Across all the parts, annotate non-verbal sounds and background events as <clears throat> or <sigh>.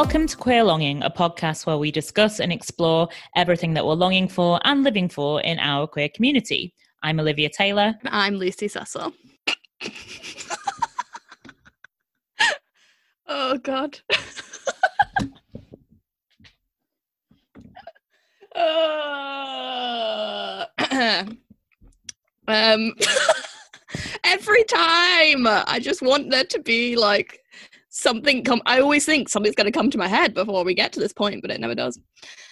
Welcome to Queer Longing, a podcast where we discuss and explore everything that we're longing for and living for in our queer community. I'm Olivia Taylor. I'm Lucy Cecil. <laughs> oh, God. uh, <clears throat> um, <laughs> every time I just want there to be like something come i always think something's going to come to my head before we get to this point but it never does.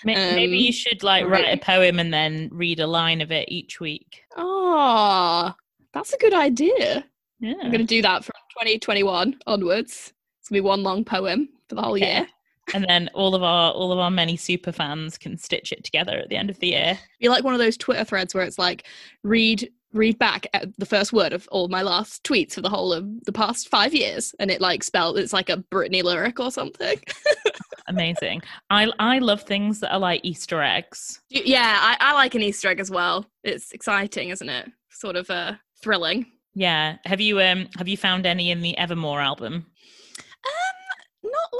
Maybe, um, you should like write a poem and then read a line of it each week. Oh that's a good idea. Yeah i'm going to do that from 2021 onwards. It's going to be one long poem for the whole okay. year. And then all of our all of our many super fans can stitch it together at the end of the year. Be like one of those Twitter threads where it's like read read back the first word of all my last tweets for the whole of the past five years and it like spelled it's like a Britney lyric or something. <laughs> Amazing. I I love things that are like Easter eggs. Yeah, I, I like an Easter egg as well. It's exciting, isn't it? Sort of uh thrilling. Yeah. Have you um have you found any in the Evermore album? Um not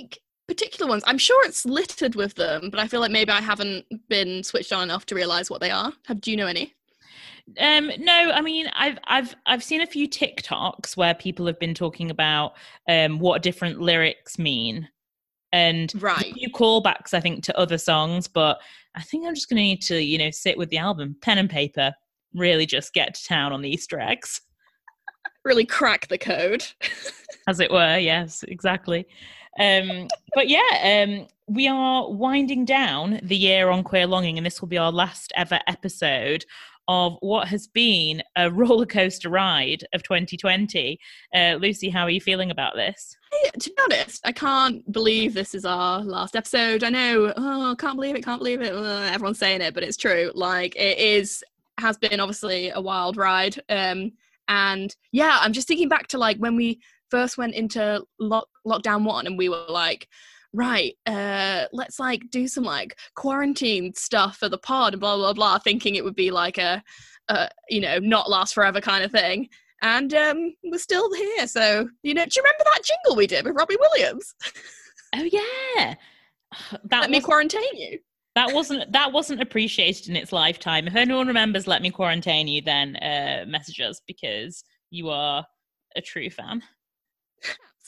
like particular ones. I'm sure it's littered with them, but I feel like maybe I haven't been switched on enough to realize what they are. Have do you know any? Um, no, I mean, I've I've I've seen a few TikToks where people have been talking about um, what different lyrics mean, and right. a few callbacks, I think, to other songs. But I think I'm just going to need to, you know, sit with the album, pen and paper, really just get to town on the Easter eggs, really crack the code, <laughs> as it were. Yes, exactly. Um, but yeah, um, we are winding down the year on queer longing, and this will be our last ever episode of what has been a <laughs> roller coaster ride of 2020. Uh, Lucy, how are you feeling about this? to be honest, I can't believe this is our last episode. I know, oh, can't believe it, can't believe it. everyone's saying it, but it's true. Like it is, has been obviously a wild ride. Um, and yeah, I'm just thinking back to like when we first went into lock, lockdown one, and we were like, right, uh, let's like do some like quarantine stuff for the pod and blah blah blah, thinking it would be like a, a you know, not last forever kind of thing. And um, we're still here. So, you know, do you remember that jingle we did with Robbie Williams? Oh yeah. <sighs> That Let me quarantine you. That wasn't that wasn't appreciated in its lifetime. If anyone remembers Let Me Quarantine You, then uh, message us because you are a true fan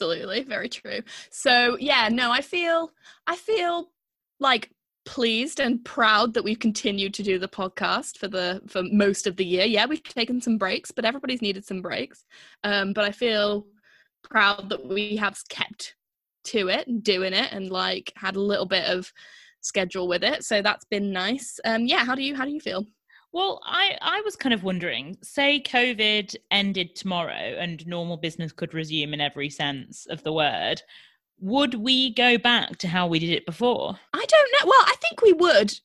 absolutely very true. So yeah no i feel i feel like pleased and proud that we've continued to do the podcast for the for most of the year. Yeah we've taken some breaks but everybody's needed some breaks. Um but i feel proud that we have kept to it and doing it and like had a little bit of schedule with it. So that's been nice. Um yeah how do you how do you feel well, I, I was kind of wondering, say COVID ended tomorrow and normal business could resume in every sense of the word, would we go back to how we did it before? I don't know. Well, I think we would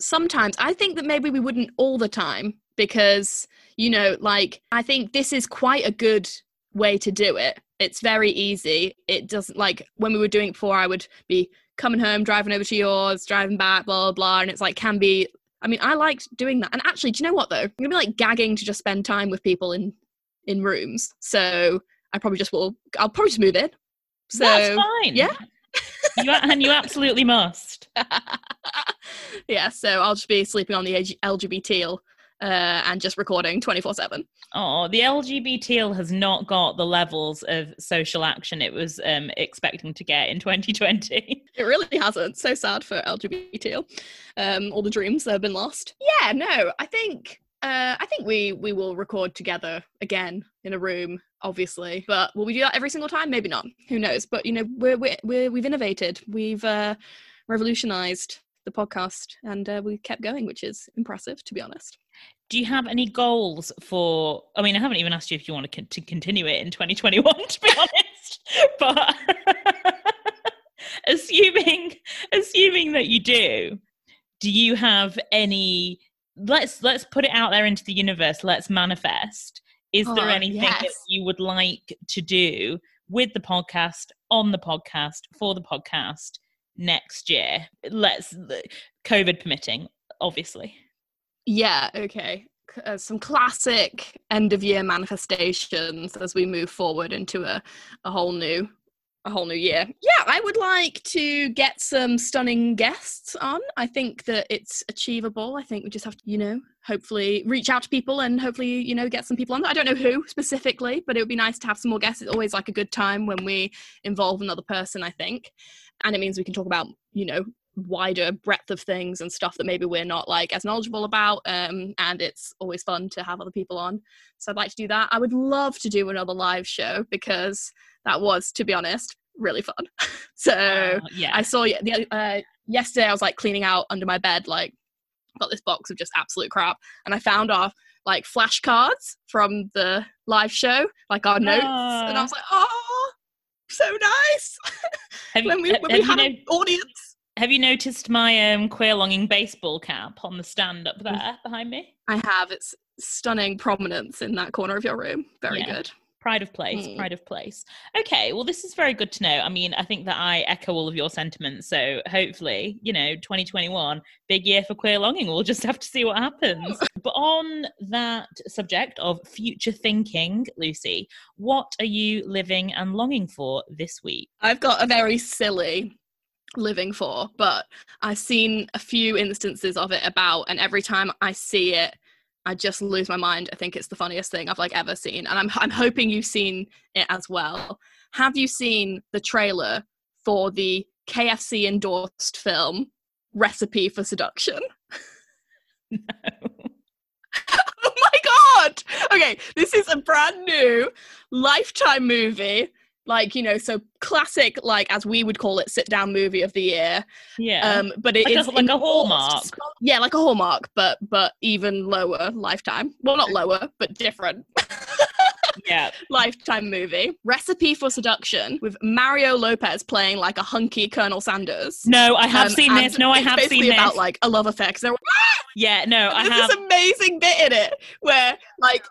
sometimes. I think that maybe we wouldn't all the time because, you know, like, I think this is quite a good way to do it. It's very easy. It doesn't like when we were doing it before, I would be coming home, driving over to yours, driving back, blah, blah, blah. And it's like, can be I mean, I liked doing that. And actually, do you know what though? I'm gonna be like gagging to just spend time with people in in rooms. So I probably just will. I'll probably just move in. So that's fine. Yeah. you, and you absolutely must. <laughs> yeah. So I'll just be sleeping on the LGBT uh, and just recording 24 7. Oh, the LGBT has not got the levels of social action it was um, expecting to get in 2020. <laughs> It really hasn't. So sad for LGBT. Um, all the dreams that have been lost. Yeah, no, I think. Uh, I think we we will record together again in a room, obviously. But will we do that every single time? Maybe not. Who knows? But you know, we're, we're, we're we've innovated. We've uh, revolutionized the podcast, and uh, we kept going, which is impressive, to be honest do you have any goals for i mean i haven't even asked you if you want to, to continue it in 2021 <laughs> to be honest but <laughs> assuming assuming that you do do you have any let's let's put it out there into the universe let's manifest. Is oh, there anything yes. that you would like to do with the podcast on the podcast for the podcast next year? Let's covid permitting obviously yeah, okay. Uh, some classic end of year manifestations as we move forward into a, a whole new a whole new year. Yeah, I would like to get some stunning guests on. I think that it's achievable. I think we just have to, you know, hopefully reach out to people and hopefully, you know, get some people on. I don't know who specifically, but it would be nice to have some more guests. It's always like a good time when we involve another person, I think. And it means we can talk about, you know, wider breadth of things and stuff that maybe we're not like as knowledgeable about um, and it's always fun to have other people on. So i'd like to do that. I would love to do another live show because that was to be honest really fun. <laughs> So uh, yeah. I saw the uh, yesterday i was like cleaning out under my bed like got this box of just absolute crap and i found off like flashcards from the live show like our notes uh, and i was like oh so nice. <laughs> Have when we, when we had an audience have you noticed my um, queer longing baseball cap on the stand up there behind me? I have. It's stunning prominence in that corner of your room. Very yeah. good. Pride of place, mm. pride of place. Okay, well, this is very good to know. I mean, I think that I echo all of your sentiments. So hopefully, you know, 2021, big year for queer longing. We'll just have to see what happens. <laughs> but on that subject of future thinking, Lucy, what are you living and longing for this week? I've got a very silly living for but i've seen a few instances of it about and every time i see it i just lose my mind. I think it's the funniest thing i've like ever seen and i'm <laughs> i'm hoping you've seen it as well. Have you seen the trailer for the kfc endorsed film recipe for seduction? <laughs> <laughs> No. Oh my god! Okay this is a brand new lifetime movie like you know so classic like as we would call it sit down movie of the year. Yeah. Um but it like is a, like a hallmark. Yeah like a hallmark but but even lower lifetime. Well not lower but different. <laughs> Yeah. Lifetime movie. Recipe for seduction with mario lopez playing like a hunky colonel sanders. No i have um, seen this. no i have seen this about like a love affair because they're yeah no <laughs> i have this amazing bit in it where like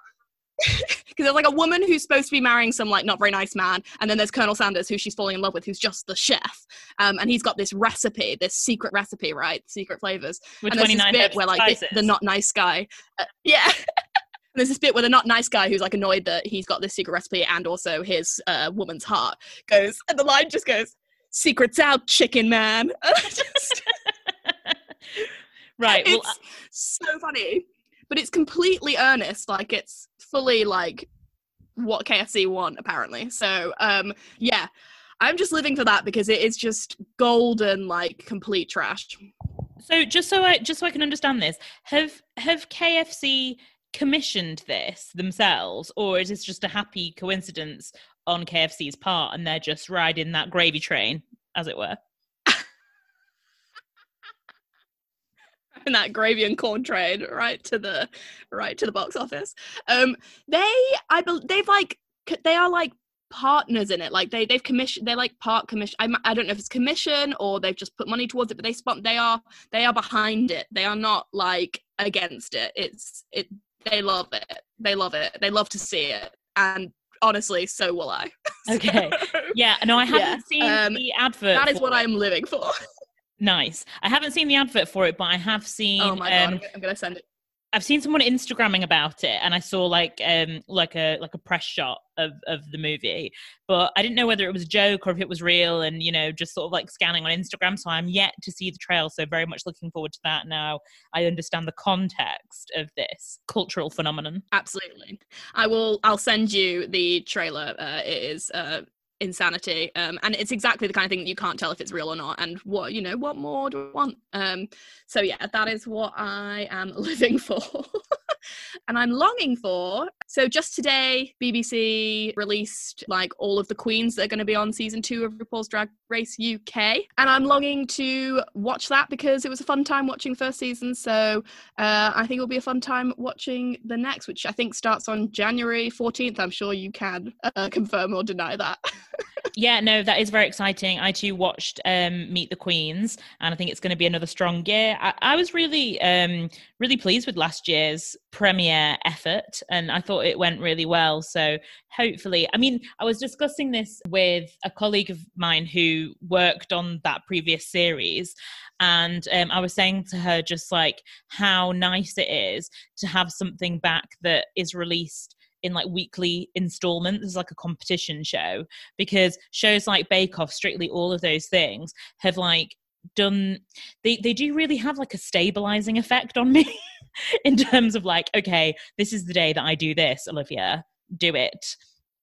<laughs> because there's like a woman who's supposed to be marrying some like not very nice man, and then there's Colonel Sanders who she's falling in love with, who's just the chef, um, and he's got this recipe, this secret recipe, right? Secret flavors. With and there's this bit where like the, the, not nice guy, uh, yeah. <laughs> there's this bit where the not nice guy who's like annoyed that he's got this secret recipe and also his uh, woman's heart goes, and the line just goes, "Secrets out, chicken man." <laughs> just, right. Well, it's so funny but it's completely earnest. Like it's fully like what KFC want apparently. So um yeah, I'm just living for that because it is just golden like complete trash. So just so I just so I can understand this, have have KFC commissioned this themselves or is this just a happy coincidence on KFC's part and they're just riding that gravy train as it were? <laughs> in that gravy and corn trade right to the right to the box office. Um, they I believe they've like they are like partners in it. Like they they've commissioned they're like part commission I, I don't know if it's commission or they've just put money towards it but they spot they are they are behind it. They are not like against it. It's it they love it. They love it. They love to see it. And honestly so will i. <laughs> Okay. Yeah no i haven't yeah. seen um, the advert that is what i'm living for <laughs> Nice. I haven't seen the advert for it, but I have seen. Oh my god! Um, I'm gonna send it. I've seen someone Instagramming about it, and I saw like um like a like a press shot of of the movie, but I didn't know whether it was a joke or if it was real, and you know just sort of like scanning on Instagram. So I'm yet to see the trail. So very much looking forward to that. Now I understand the context of this cultural phenomenon. Absolutely, I will. I'll send you the trailer. Uh, it is uh, insanity um, and it's exactly the kind of thing that you can't tell if it's real or not and what you know what more do I want? Um, so yeah that is what i am <laughs> living for and i'm longing for. So just today bbc released like all of the queens that are going to be on season two of RuPaul's drag race uk and i'm longing to watch that because it was a fun time watching first season so uh, i think it'll be a fun time watching the next which i think starts on january 14th i'm sure you can uh, confirm or deny that <laughs> yeah, no, that is very exciting. I too watched um, Meet the Queens, and I think it's going to be another strong year. I, I was really, um, really pleased with last year's premiere effort, and I thought it went really well. So hopefully, I mean, I was discussing this with a colleague of mine who worked on that previous series, and um, I was saying to her just like how nice it is to have something back that is released in like weekly installments as like a competition show because shows like Bake Off, Strictly, all of those things have like done they they do really have like a stabilizing effect on me <laughs> in terms of like okay this is the day that i do this olivia do it.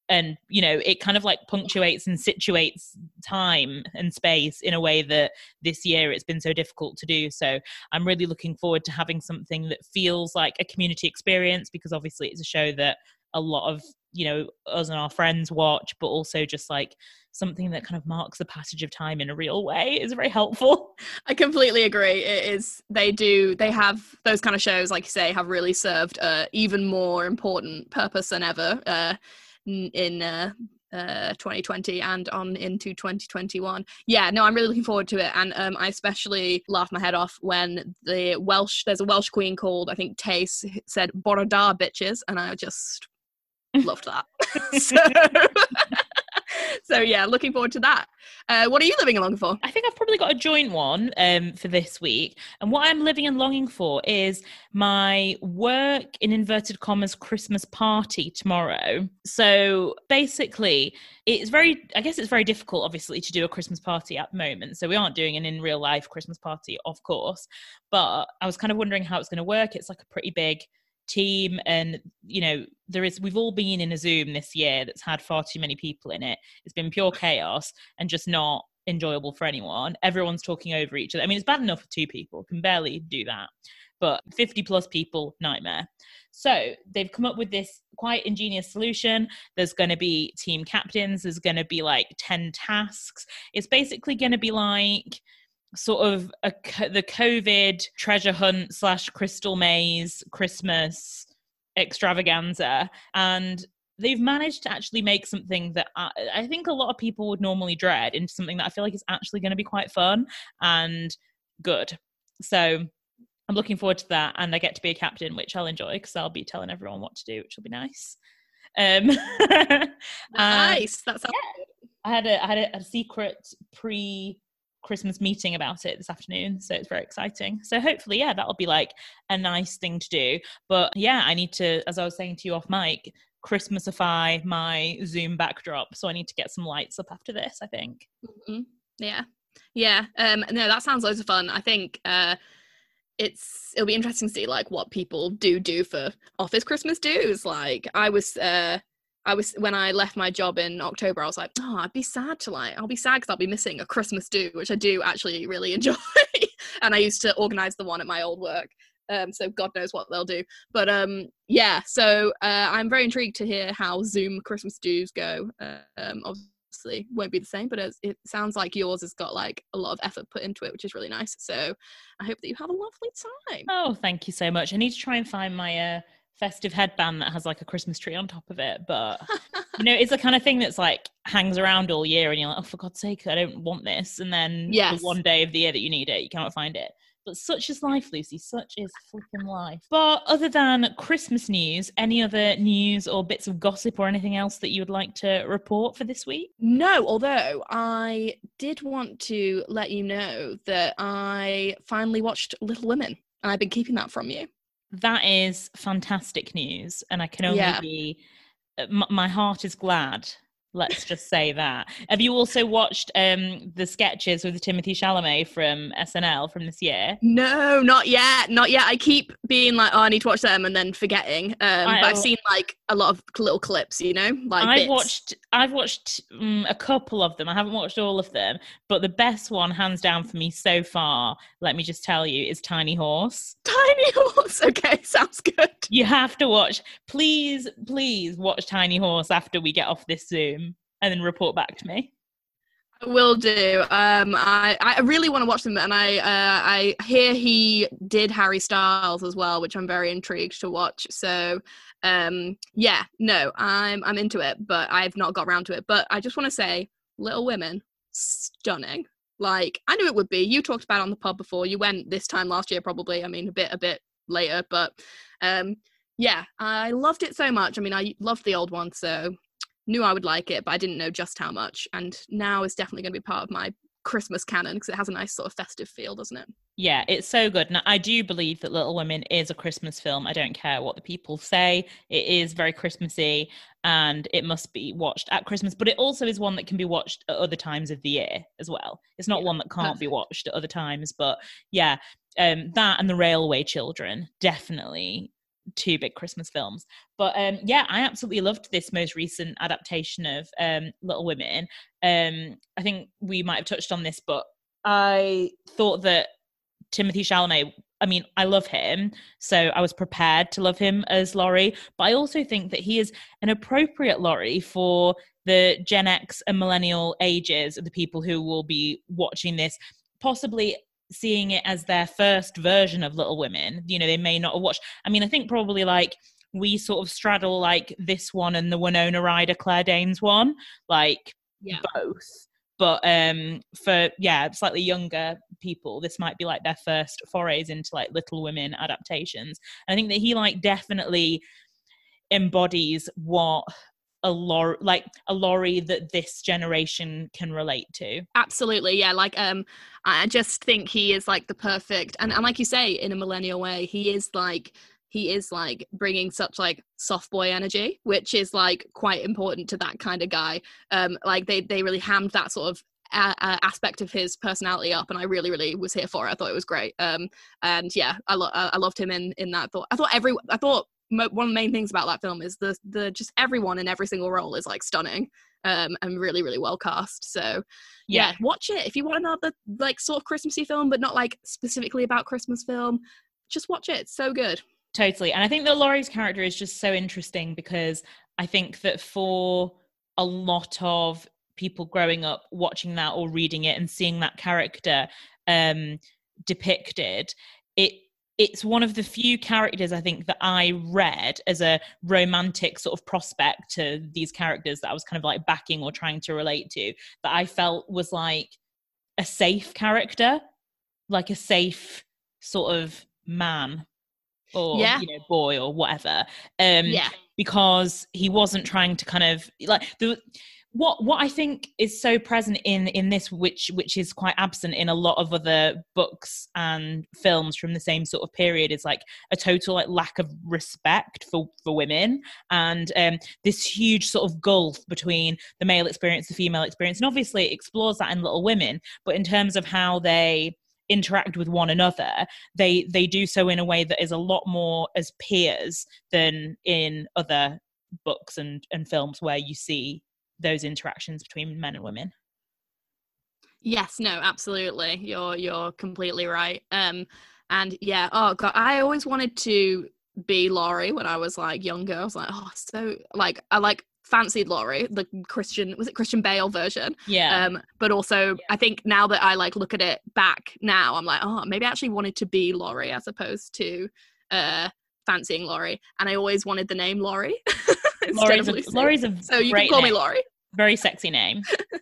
And you know it kind of like punctuates and situates time and space in a way that this year it's been so difficult to do. So i'm really looking forward to having something that feels like a community experience because obviously it's a show that a lot of you know us and our friends watch but also just like something that kind of marks the passage of time in a real way is very helpful. <laughs> I completely agree. It is they do they have those kind of shows like you say have really served a even more important purpose than ever uh, in uh, uh, 2020 and on into 2021. Yeah, no, I'm really looking forward to it, and um, I especially laughed my head off when the Welsh there's a Welsh queen called I think Tayce said "Bore da bitches," and I just loved that. <laughs> so <laughs> so yeah, looking forward to that. Uh, what are you living along for? I think I've probably got a joint one um, for this week. And what I'm living and longing for is my work in inverted commas Christmas party tomorrow. So basically, it's very, I guess it's very difficult, obviously, to do a Christmas party at the moment. So we aren't doing an in real life Christmas party, of course. But I was kind of wondering how it's going to work. It's like a pretty big team and you know there is we've all been in a zoom this year that's had far too many people in it. It's been pure <laughs> chaos and just not enjoyable for anyone. Everyone's talking over each other. I mean it's bad enough for two people. Can barely do that. But 50 plus people nightmare. So they've come up with this quite ingenious solution. There's going to be team captains. There's going to be like 10 tasks. It's basically going to be like sort of a, the COVID treasure hunt slash crystal maze Christmas extravaganza. And they've managed to actually make something that I, I, think a lot of people would normally dread into something that I feel like is actually going to be quite fun and good. So I'm looking forward to that. And I get to be a captain, which I'll enjoy because I'll be telling everyone what to do, which will be nice. Um, <laughs> nice. That's yeah. I had a I had a, a secret pre Christmas meeting about it this afternoon. So it's very exciting. So hopefully, yeah, that'll be like a nice thing to do. But yeah, I need to, as I was saying to you off mic, Christmasify my Zoom backdrop. So I need to get some lights up after this, I think. Mm-hmm. Yeah. Yeah. Um, no, that sounds loads of fun. I think uh, it's it'll be interesting to see like what people do do for office Christmas dues. Like I was uh I was when I left my job in October, I was like, oh, I'd be sad to like, I'll be sad because I'll be missing a Christmas do, which I do actually really <laughs> enjoy. and I used to organize the one at my old work. Um, so God knows what they'll do. But um, yeah, so uh, I'm very intrigued to hear how Zoom Christmas do's go. Um, obviously, won't be the same, but it sounds like yours has got like a lot of effort put into it, which is really nice. So I hope that you have a lovely time. Oh, thank you so much. I need to try and find my uh, festive headband that has like a Christmas tree on top of it. But <laughs> you know, it's the kind of thing that's like hangs around all year, and you're like, oh, for God's sake, I don't want this. And then yes. the one day of the year that you need it, you cannot find it. But such is life, Lucy. Such is flipping life. But other than Christmas news, any other news or bits of gossip or anything else that you would like to report for this week? No, although I did want to let you know that I finally watched Little Women and I've been keeping that from you that is fantastic news and i can only yeah. be uh, my heart is glad Let's just say that. Have you also watched um, the sketches with Timothée Chalamet from SNL from this year? No, not yet. Not yet. I keep being like, oh, I need to watch them, and then forgetting. Um, I, but I've seen like a lot of little clips. You know, like I've bits. watched. I've watched um, a couple of them. I haven't watched all of them, but the best one, hands down, for me so far, let me just tell you, is Tiny Horse. Tiny <laughs> Horse. Okay, <laughs> sounds good. You have to watch. Please, please watch Tiny Horse after we get off this Zoom and then report back to me. I will do. Um, I I really want to watch them, and I uh, I hear he did Harry Styles as well, which I'm very intrigued to watch. So, um, yeah, no, I'm I'm into it, but I've not got around to it. But I just want to say, Little Women, stunning. Like I knew it would be. You talked about on the pub before. You went this time last year, probably. I mean, a bit a bit later, but um, yeah, I loved it so much. I mean, I loved the old one, so knew I would like it, but I didn't know just how much. And now is definitely going to be part of my Christmas canon because it has a nice sort of festive feel, doesn't it? Yeah, it's so good. And I do believe that Little Women is a Christmas film. I don't care what the people say. It is very Christmassy and it must be watched at Christmas, but it also is one that can be watched at other times of the year as well. It's not yeah, one that can't perfect. be watched at other times, but yeah, um, that and The Railway Children definitely two big Christmas films. But um, yeah, I absolutely loved this most recent adaptation of um, Little Women. Um, I think we might have touched on this, but I thought that Timothée Chalamet, I mean, I love him, so I was prepared to love him as Laurie, but I also think that he is an appropriate Laurie for the Gen X and millennial ages of the people who will be watching this, possibly seeing it as their first version of Little Women. You know, they may not have watched. I mean, I think probably like we sort of straddle like this one and the Winona Ryder Claire Danes one, like yeah. both but um for yeah slightly younger people this might be like their first forays into like little women adaptations and i think that he like definitely embodies what a Laurie, like a Laurie that this generation can relate to. Absolutely, yeah. Like, um, I just think he is like the perfect, and, and like you say, in a millennial way, he is like he is like bringing such like soft boy energy which is like quite important to that kind of guy um like they they really hammed that sort of a aspect of his personality up and i really really was here for it i thought it was great um and yeah i, lo- I loved him in in that thought i thought every i thought mo- one of the main things about that film is the the just everyone in every single role is like stunning um and really really well cast so yeah. yeah watch it if you want another like sort of christmassy film but not like specifically about christmas film just watch it it's so good Totally. And I think that Laurie's character is just so interesting because I think that for a lot of people growing up watching that or reading it and seeing that character um, depicted, it it's one of the few characters I think that I read as a romantic sort of prospect to these characters that I was kind of like backing or trying to relate to that I felt was like a safe character, like a safe sort of man or yeah. you know boy or whatever um yeah because he wasn't trying to kind of like the what what I think is so present in in this, which which is quite absent in a lot of other books and films from the same sort of period, is like a total like lack of respect for for women. And um, this huge sort of gulf between the male experience, the female experience, and obviously it explores that in Little Women, but in terms of how they interact with one another they they do so in a way that is a lot more as peers than in other books and and films where you see those interactions between men and women yes no absolutely you're you're completely right um and yeah oh god i always wanted to be Laurie when I was like younger. I was like, oh, so like I like fancied Laurie, the Christian was it Christian Bale version? Yeah. Um, but also yeah. I think now that I like look at it back now, I'm like, oh, maybe I actually wanted to be Laurie as opposed to uh fancying Laurie. And I always wanted the name Laurie. <laughs> Laurie's, a, Laurie's a so you can call name. me Laurie. Very sexy name. <laughs>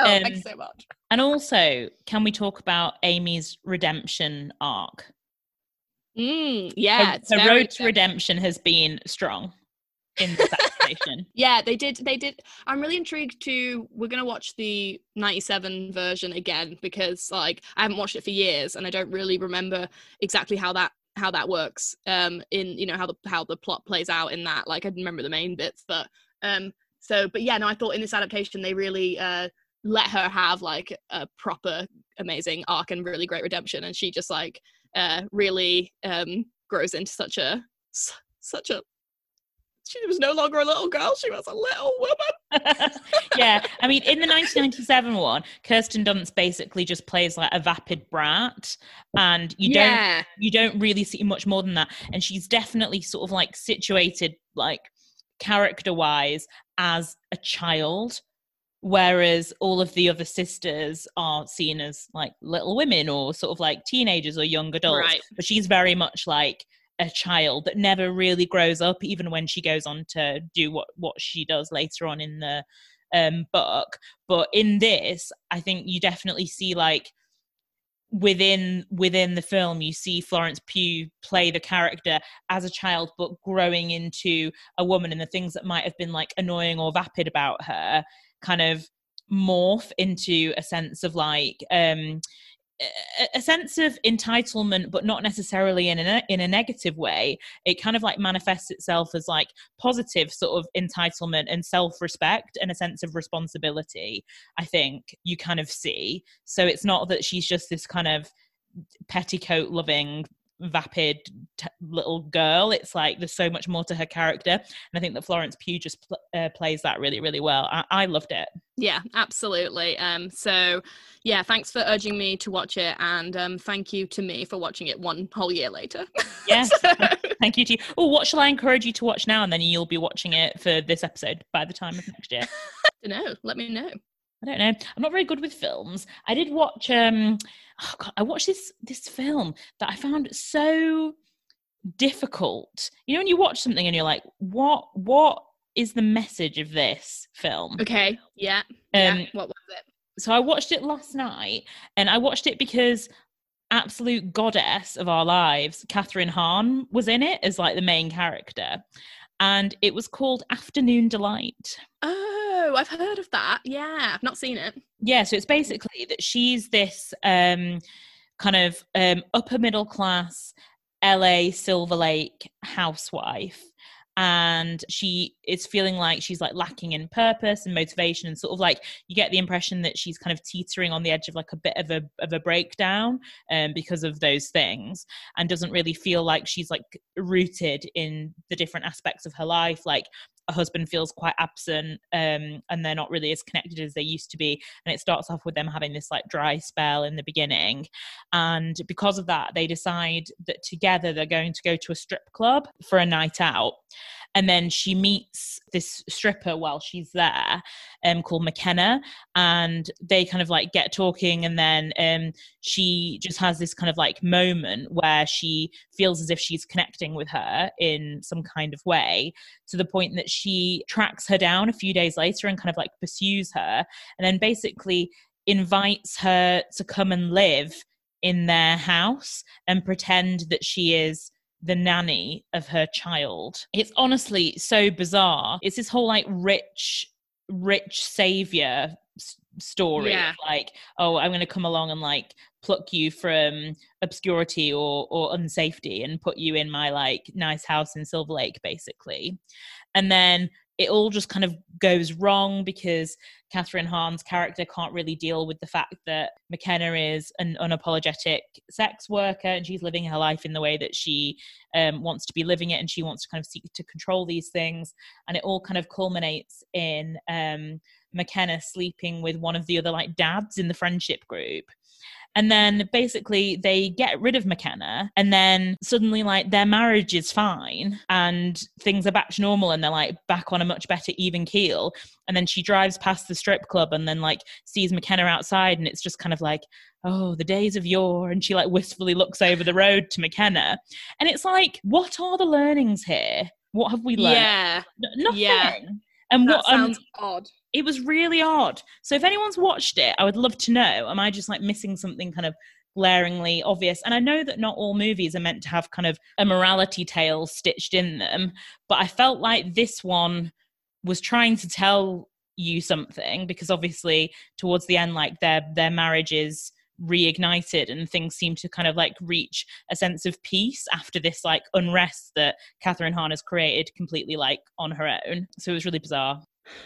oh, um, thanks so much. And also, can we talk about Amy's redemption arc? Mm, yeah, her, her road to redemption has been strong in this <laughs> adaptation. yeah, they did. They did. I'm really intrigued to. We're gonna watch the '97 version again because, like, I haven't watched it for years, and I don't really remember exactly how that how that works. Um, in you know how the how the plot plays out in that. Like, I remember the main bits, but um, so but yeah, no, I thought in this adaptation they really uh let her have like a proper amazing arc and really great redemption, and she just like uh really um grows into such a such a she was no longer a little girl she was a little woman <laughs> yeah i mean in the 1997 one kirsten dunst basically just plays like a vapid brat and you yeah. don't you don't really see much more than that and she's definitely sort of like situated like character wise as a child whereas all of the other sisters are seen as like little women or sort of like teenagers or young adults right. but she's very much like a child that never really grows up even when she goes on to do what what she does later on in the um book. But in this i think you definitely see like within within the film you see Florence Pugh play the character as a child but growing into a woman and the things that might have been like annoying or vapid about her kind of morph into a sense of like um a sense of entitlement but not necessarily in a in a negative way. It kind of like manifests itself as like positive sort of entitlement and self-respect and a sense of responsibility i think you kind of see. So it's not that she's just this kind of petticoat loving vapid t- little girl it's like there's so much more to her character and i think that florence pugh just pl- uh, plays that really really well. I-, I loved it. Yeah absolutely. Um so yeah thanks for urging me to watch it and um thank you to me for watching it one whole year later. <laughs> Yes so... thank you to you. Oh what shall i encourage you to watch now and then you'll be watching it for this episode by the time of next year? <laughs> I don't know let me know I don't know. I'm not very good with films. I did watch um oh God, I watched this this film that I found so difficult. You know when you watch something and you're like, what what is the message of this film? Okay. Yeah. Um yeah. what was it? So I watched it last night and I watched it because absolute goddess of our lives, Kathryn Hahn, was in it as like the main character. And it was called Afternoon Delight. Oh Oh, I've heard of that. Yeah, I've not seen it. Yeah, so it's basically that she's this um, kind of um, upper middle class LA Silver Lake housewife and she is feeling like she's like lacking in purpose and motivation and sort of like you get the impression that she's kind of teetering on the edge of like a bit of a of a breakdown um, because of those things and doesn't really feel like she's like rooted in the different aspects of her life like a husband feels quite absent um, and they're not really as connected as they used to be and it starts off with them having this like dry spell in the beginning. And because of that they decide that together they're going to go to a strip club for a night out and then she meets this stripper while she's there um, called mckenna and they kind of like get talking and then um, she just has this kind of like moment where she feels as if she's connecting with her in some kind of way to the point that she tracks her down a few days later and kind of like pursues her and then basically invites her to come and live in their house and pretend that she is the nanny of her child. It's honestly so bizarre. It's this whole like rich, rich savior s- story. Yeah. Like, oh, I'm going to come along and like pluck you from obscurity or or unsafety and put you in my like nice house in Silver Lake, basically. And then it all just kind of goes wrong because Kathryn Hahn's character can't really deal with the fact that McKenna is an unapologetic sex worker and she's living her life in the way that she um, wants to be living it and she wants to kind of seek to control these things. And it all kind of culminates in um, McKenna sleeping with one of the other like dads in the friendship group and then basically they get rid of McKenna and then suddenly like their marriage is fine and things are back to normal and they're like back on a much better even keel. And then she drives past the strip club and then like sees McKenna outside and it's just kind of like oh the days of yore and she like wistfully looks over the road to McKenna. And it's like what are the learnings here? What have we learned? Yeah. Nothing. Yeah. And that what sounds um, odd it was really odd. So if anyone's watched it, I would love to know. Am I just like missing something kind of glaringly obvious? And I know that not all movies are meant to have kind of a morality tale stitched in them, but I felt like this one was trying to tell you something because obviously towards the end like their their marriage is reignited and things seem to kind of like reach a sense of peace after this like unrest that Kathryn Hahn has created completely like on her own. So it was really bizarre.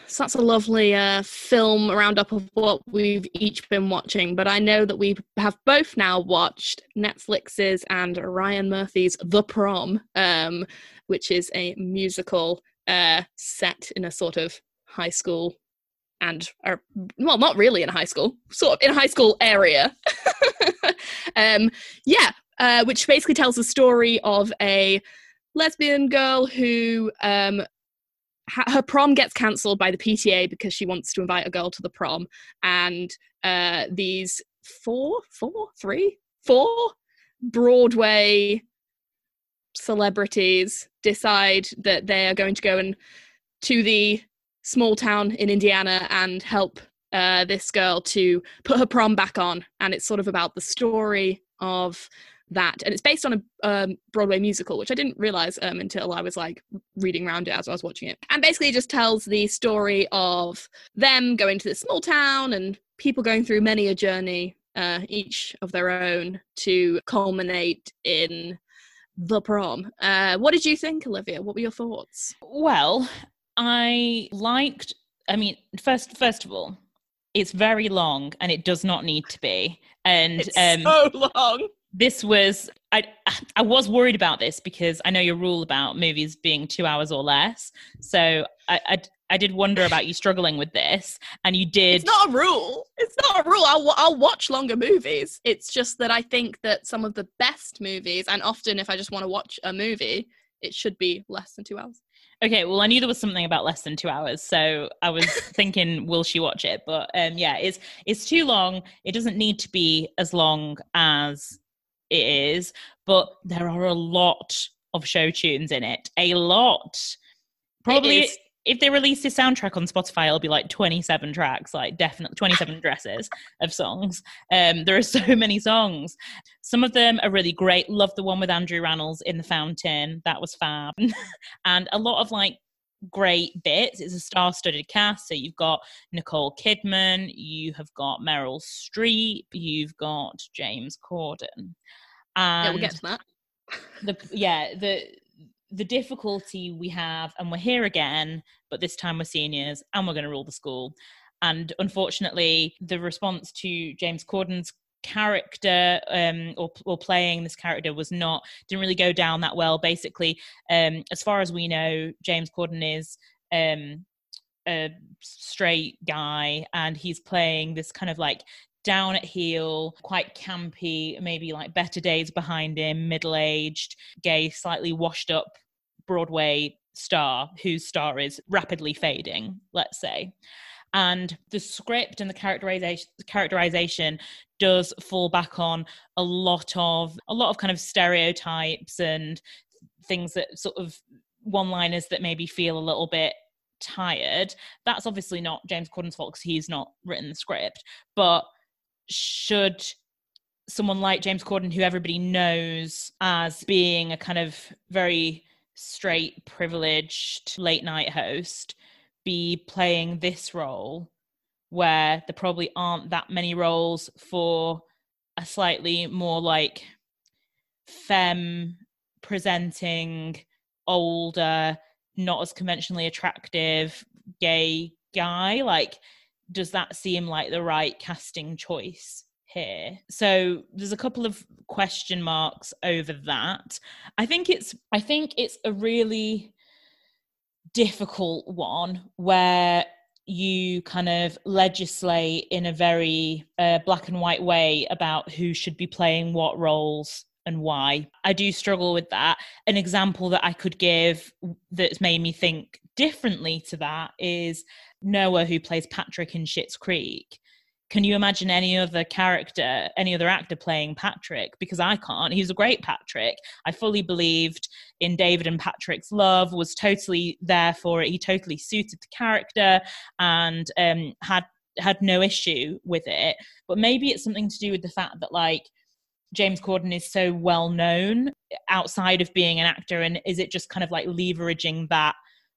So that's a lovely uh, film roundup of what we've each been watching. But I know that we have both now watched Netflix's and Ryan Murphy's The Prom, um, which is a musical uh, set in a sort of high school and, uh, well, not really in high school, sort of in a high school area. <laughs> um, yeah, uh, which basically tells the story of a lesbian girl who um, her prom gets cancelled by the PTA because she wants to invite a girl to the prom, and uh, these four, four, three, four Broadway celebrities decide that they are going to go and to the small town in Indiana and help uh, this girl to put her prom back on. And it's sort of about the story of that and it's based on a um, broadway musical which i didn't realize um, until i was like reading around it as i was watching it and basically it just tells the story of them going to this small town and people going through many a journey uh, each of their own to culminate in the prom. Uh, what did you think, Olivia? What were your thoughts? Well, I liked. I mean, first first of all, it's very long and it does not need to be. And it's um, so long. This was I I was worried about this because I know your rule about movies being two hours or less. So I, I I did wonder about you struggling with this, and you did. It's not a rule. It's not a rule. I'll I'll watch longer movies. It's just that I think that some of the best movies, and often if I just want to watch a movie, it should be less than two hours. Okay, well, I knew there was something about less than two hours, so I was <laughs> thinking, will she watch it? But um, yeah, it's it's too long. It doesn't need to be as long as it is, but there are a lot of show tunes in it. A lot. Probably if they release this soundtrack on Spotify, it'll be like 27 tracks, like definitely 27 <laughs> dresses of songs. Um, there are <laughs> so many songs. Some of them are really great. Love the one with Andrew Rannells in the fountain. That was fab. <laughs> and a lot of like great bits. It's a star-studded cast. So you've got Nicole Kidman, you have got Meryl Streep, you've got James Corden. And yeah, we'll get to that. the yeah the the difficulty we have, and we're here again, but this time we're seniors and we're going to rule the school. And unfortunately, the response to James Corden's character um, or, or playing this character was not didn't really go down that well. Basically, um, as far as we know, James Corden is um, a straight guy, and he's playing this kind of like down at heel, quite campy, maybe like better days behind him, middle aged, gay, slightly washed up Broadway star whose star is rapidly fading, let's say. And the script and the characterization characterization does fall back on a lot of a lot of kind of stereotypes and things that sort of one liners that maybe feel a little bit tired. That's obviously not James Corden's fault because he's not written the script. But should someone like James Corden, who everybody knows as being a kind of very straight, privileged late night host, be playing this role where there probably aren't that many roles for a slightly more like femme presenting, older, not as conventionally attractive gay guy? Like, does that seem like the right casting choice here so there's a couple of question marks over that i think it's i think it's a really difficult one where you kind of legislate in a very uh, black and white way about who should be playing what roles and why. I do struggle with that. An example that I could give that's made me think differently to that is Noah, who plays Patrick in Schitt's Creek. Can you imagine any other character, any other actor playing Patrick? Because I can't. He's a great Patrick. I fully believed in David and Patrick's love, was totally there for it. He totally suited the character and um, had had no issue with it. But maybe it's something to do with the fact that like James Corden is so well known outside of being an actor, and is it just kind of like leveraging that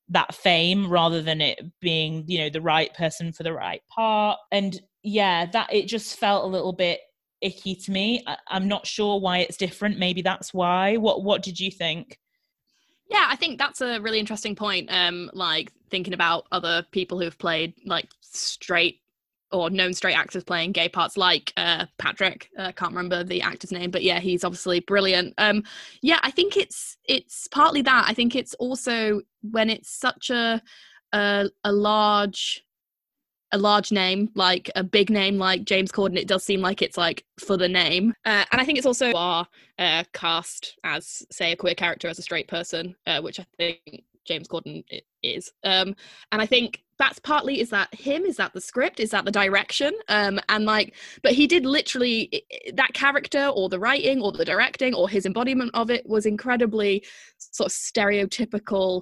that fame rather than it being you know the right person for the right part. And yeah that it just felt a little bit icky to me. I, i'm not sure why it's different. Maybe that's why. What what did you think? Yeah i think that's a really interesting point um like thinking about other people who've played like straight or known straight actors playing gay parts like uh, Patrick. I uh, can't remember the actor's name, but yeah, he's obviously brilliant. Um, yeah, I think it's it's partly that. I think it's also when it's such a a, a large a large name, like a big name like James Corden, it does seem like it's like for the name. Uh, and I think it's also our uh, cast as, say, a queer character as a straight person, uh, which I think James Corden is. Um, and I think that's partly is that him? Is that the script? Is that the direction? Um and like but he did literally that character or the writing or the directing or his embodiment of it was incredibly sort of stereotypical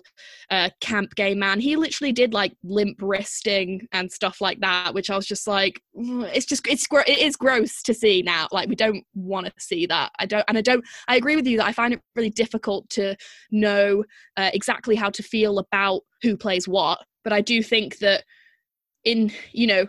uh camp gay man. He literally did like limp wristing and stuff like that which i was just like mm, it's just it's it is gross to see now. Like we don't want to see that. I don't and i don't i agree with you that i find it really difficult to know uh, exactly how to feel about who plays what but I do think that in you know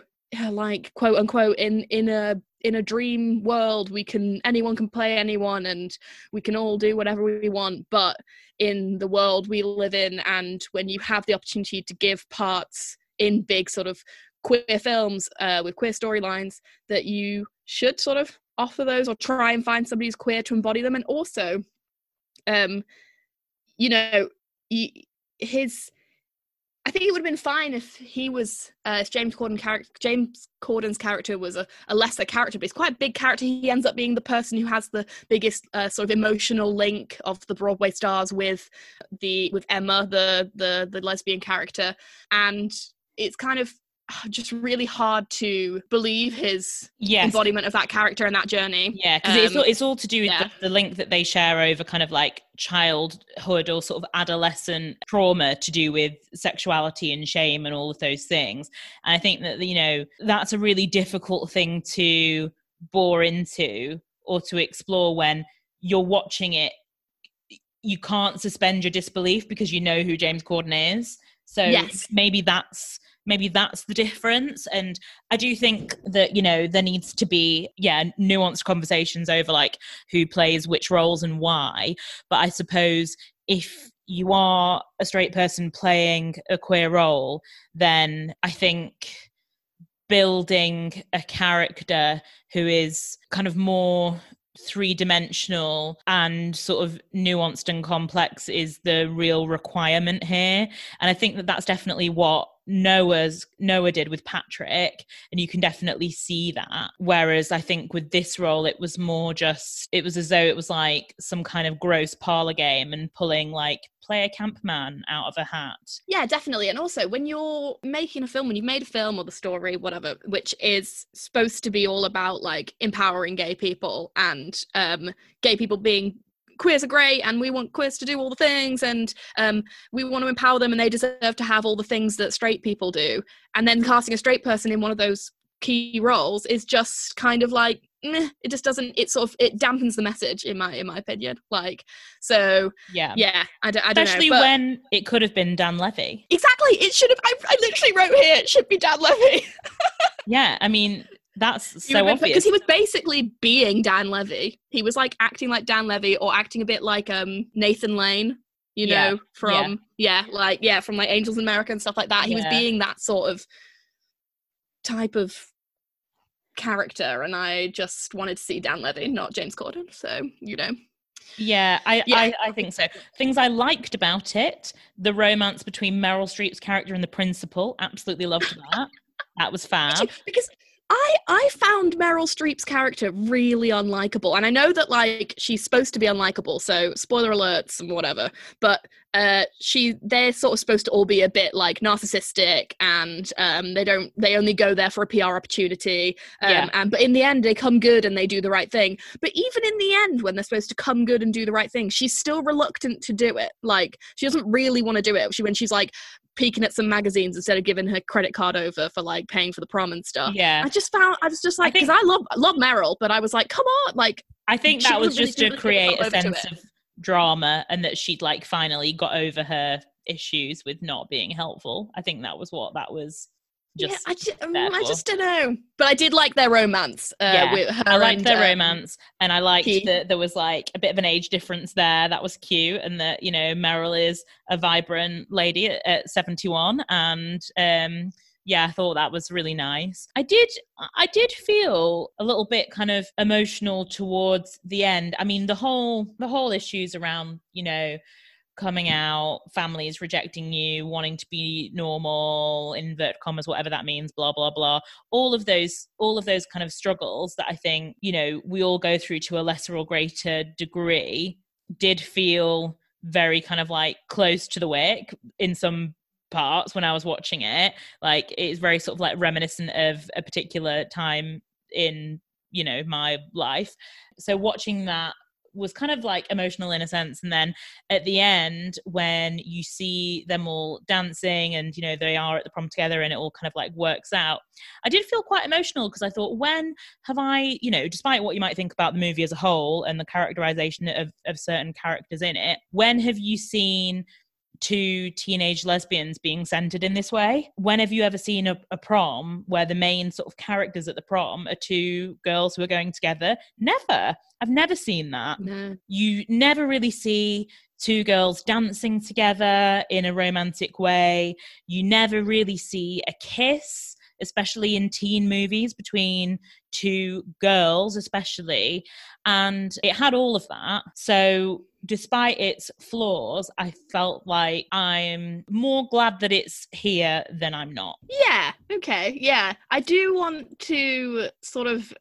like quote unquote in in a in a dream world we can anyone can play anyone and we can all do whatever we want but in the world we live in and when you have the opportunity to give parts in big sort of queer films uh, with queer storylines that you should sort of offer those or try and find somebody who's queer to embody them. And also um you know his I think it would have been fine if he was uh, if James Corden character James Corden's character was a, a, lesser character, but he's quite a big character. He ends up being the person who has the biggest uh, sort of emotional link of the Broadway stars with the with Emma, the the the lesbian character, and it's kind of just really hard to believe his yes. embodiment of that character and that journey. Yeah, because um, it's, all, it's all to do with yeah. the, the, link that they share over kind of like childhood or sort of adolescent trauma to do with sexuality and shame and all of those things. And I think that, you know, that's a really difficult thing to bore into or to explore when you're watching it. You can't suspend your disbelief because you know who James Corden is. So yes. maybe that's maybe that's the difference. And i do think that you know there needs to be yeah nuanced conversations over like who plays which roles and why. But i suppose if you are a straight person playing a queer role then i think building a character who is kind of more three dimensional and sort of nuanced and complex is the real requirement here. And i think that that's definitely what Noah's Noah did with Patrick, and you can definitely see that. Whereas I think with this role, it was more just it was as though it was like some kind of gross parlor game and pulling like play a camp man out of a hat. Yeah, definitely. And also when you're making a film, when you've made a film or the story, whatever, which is supposed to be all about like empowering gay people and um gay people being queers are great and we want queers to do all the things and um, we want to empower them and they deserve to have all the things that straight people do. And then casting a straight person in one of those key roles is just kind of like it just doesn't it sort of it dampens the message in my in my opinion like so yeah. yeah i don't, don't especially know, when it could have been dan levy. Exactly it should have I, I literally wrote here it should be dan levy. <laughs> Yeah i mean that's so obvious because he was basically being Dan Levy. He was like acting like Dan Levy or acting a bit like um Nathan Lane, you yeah. know, from yeah. yeah. like yeah, from like Angels in America and stuff like that. He yeah. was being that sort of type of character, and I just wanted to see Dan Levy, not James Corden. So you know. Yeah, I, yeah. I, I think so. Things I liked about it: the romance between Meryl Streep's character and the principal. Absolutely loved that. that was <laughs> fab. Because I I found Meryl Streep's character really unlikable, and I know that like she's supposed to be unlikable, so spoiler alerts and whatever. But uh, she they're sort of supposed to all be a bit like narcissistic, and um, they don't they only go there for a PR opportunity. Um, yeah. And but in the end, they come good and they do the right thing. But even in the end, when they're supposed to come good and do the right thing, she's still reluctant to do it. Like she doesn't really want to do it. She when she's like, peeking at some magazines instead of giving her credit card over for like paying for the prom and stuff. Yeah. I just found I was just like because I, I, love I love Meryl, but I was like, come on, like I think that was just really to create a sense of drama and that she'd like finally got over her issues with not being helpful. I think that was what that was just yeah, I just, I just don't know. But I did like their romance. Uh, yeah, with her I liked and, their um, romance, and I liked he, that there was like a bit of an age difference there. That was cute, and that you know Meryl is a vibrant lady at, at seventy one, and um, yeah, I thought that was really nice. I did, I did feel a little bit kind of emotional towards the end. I mean, the whole the whole issues around you know coming out, families rejecting you, wanting to be normal, invert commas, whatever that means, blah, blah, blah. All of those, all of those kind of struggles that I think, you know, we all go through to a lesser or greater degree did feel very kind of like close to the wick in some parts when I was watching it. Like it's very sort of like reminiscent of a particular time in, you know, my life. So watching that was kind of like emotional in a sense and then at the end when you see them all dancing and you know they are at the prom together and it all kind of like works out i did feel quite emotional because i thought when have i you know despite what you might think about the movie as a whole and the characterization of, of certain characters in it when have you seen two teenage lesbians being centered in this way. When have you ever seen a, a, prom where the main sort of characters at the prom are two girls who are going together? Never. I've never seen that. No. You never really see two girls dancing together in a romantic way. You never really see a kiss especially in teen movies between two girls, especially. And it had all of that. So, despite its flaws, I felt like I'm more glad that it's here than I'm not. Yeah. Okay. Yeah. I do want to sort of.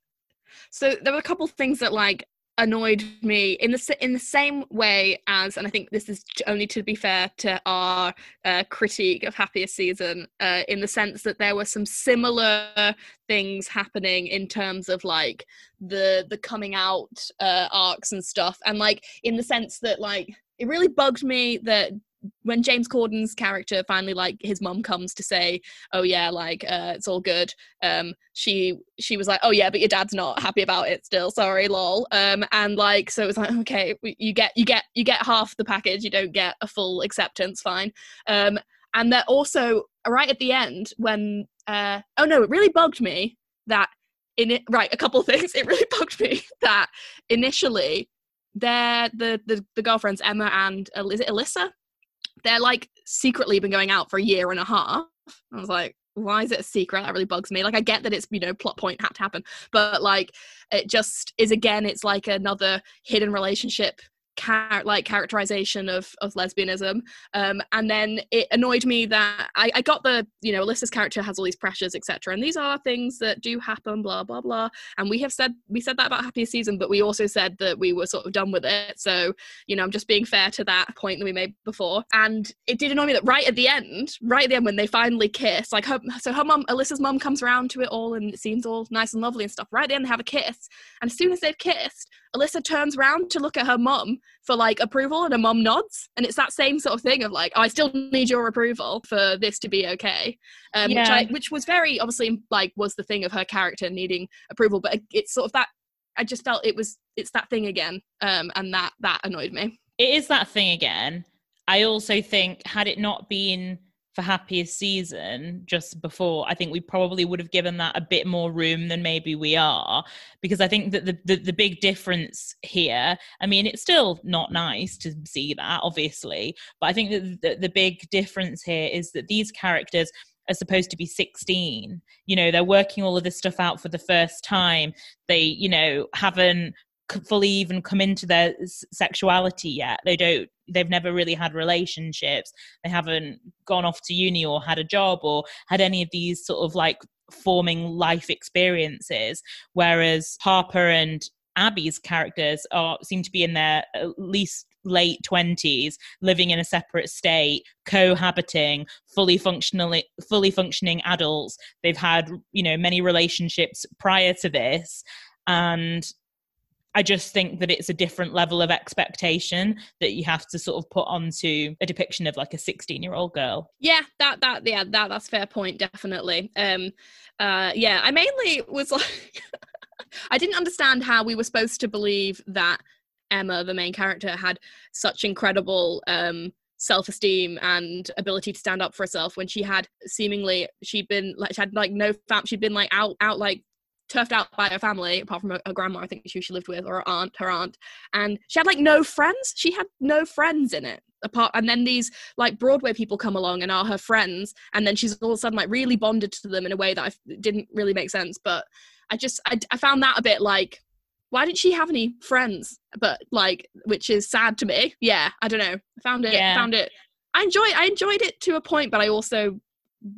So, there were a couple things that, like, annoyed me in the in the same way as, and I think this is only to be fair to our uh, critique of Happiest Season, uh, in the sense that there were some similar things happening in terms of like the the coming out uh, arcs and stuff, and like in the sense that like it really bugged me that when James Corden's character finally like his mom comes to say, "Oh yeah, like uh, it's all good," um, she she was like, "Oh yeah, but your dad's not happy about it still. Sorry, lol." Um, and like so it was like, okay, you get you get you get half the package, you don't get a full acceptance, fine. Um, and that also right at the end when uh, oh no, it really bugged me that in it right a couple <laughs> things. It really bugged me <laughs> that initially they're the the, the girlfriends Emma and is it Alyssa they're like secretly been going out for a year and a half. I was like, why is it a secret? That really bugs me. Like, I get that it's, you know, plot point had to happen, but like, it just is again, it's like another hidden relationship char- like characterization of of lesbianism um and then it annoyed me that I, I got the you know alyssa's character has all these pressures etc and these are things that do happen blah blah blah and we have said we said that about happiest season but we also said that we were sort of done with it so you know i'm just being fair to that point that we made before and it did annoy me that right at the end right at the end when they finally kiss like her so her mom alyssa's mom comes around to it all and it seems all nice and lovely and stuff right at the end they have a kiss and as soon as they've kissed Alyssa turns around to look at her mum for like approval and her mum nods. And it's that same sort of thing of like, oh, I still need your approval for this to be okay. Um, yeah. which, I, which was very obviously like was the thing of her character needing approval. But it's sort of that, I just felt it was, it's that thing again. Um, and that, that annoyed me. It is that thing again. I also think had it not been for happiest season just before i think we probably would have given that a bit more room than maybe we are because i think that the, the, the big difference here i mean it's still not nice to see that obviously but i think that the, the big difference here is that these characters are supposed to be 16 you know they're working all of this stuff out for the first time. They you know haven't fully even come into their sexuality yet. They don't they've never really had relationships. They haven't gone off to uni or had a job or had any of these sort of like forming life experiences whereas harper and abby's characters are seem to be in their at least late 20s living in a separate state cohabiting fully functionally fully functioning adults. They've had you know many relationships prior to this and I just think that it's a different level of expectation that you have to sort of put onto a depiction of like a 16 year old girl. Yeah, that that yeah, that that's fair point, definitely. Um uh yeah, I mainly was like <laughs> I didn't understand how we were supposed to believe that Emma, the main character, had such incredible um self-esteem and ability to stand up for herself when she had seemingly she'd been like she had like no fam she'd been like out out like turfed out by her family, apart from her, her, grandma, I think who she lived with, or her aunt, her aunt, and she had like no friends. She had no friends in it. Apart, and then these like Broadway people come along and are her friends, and then she's all of a sudden like really bonded to them in a way that I didn't really make sense. But I just I, I found that a bit like, why didn't she have any friends? But like, which is sad to me. Yeah, I don't know. I found it. Yeah. Found it. I enjoy. I enjoyed it to a point, but I also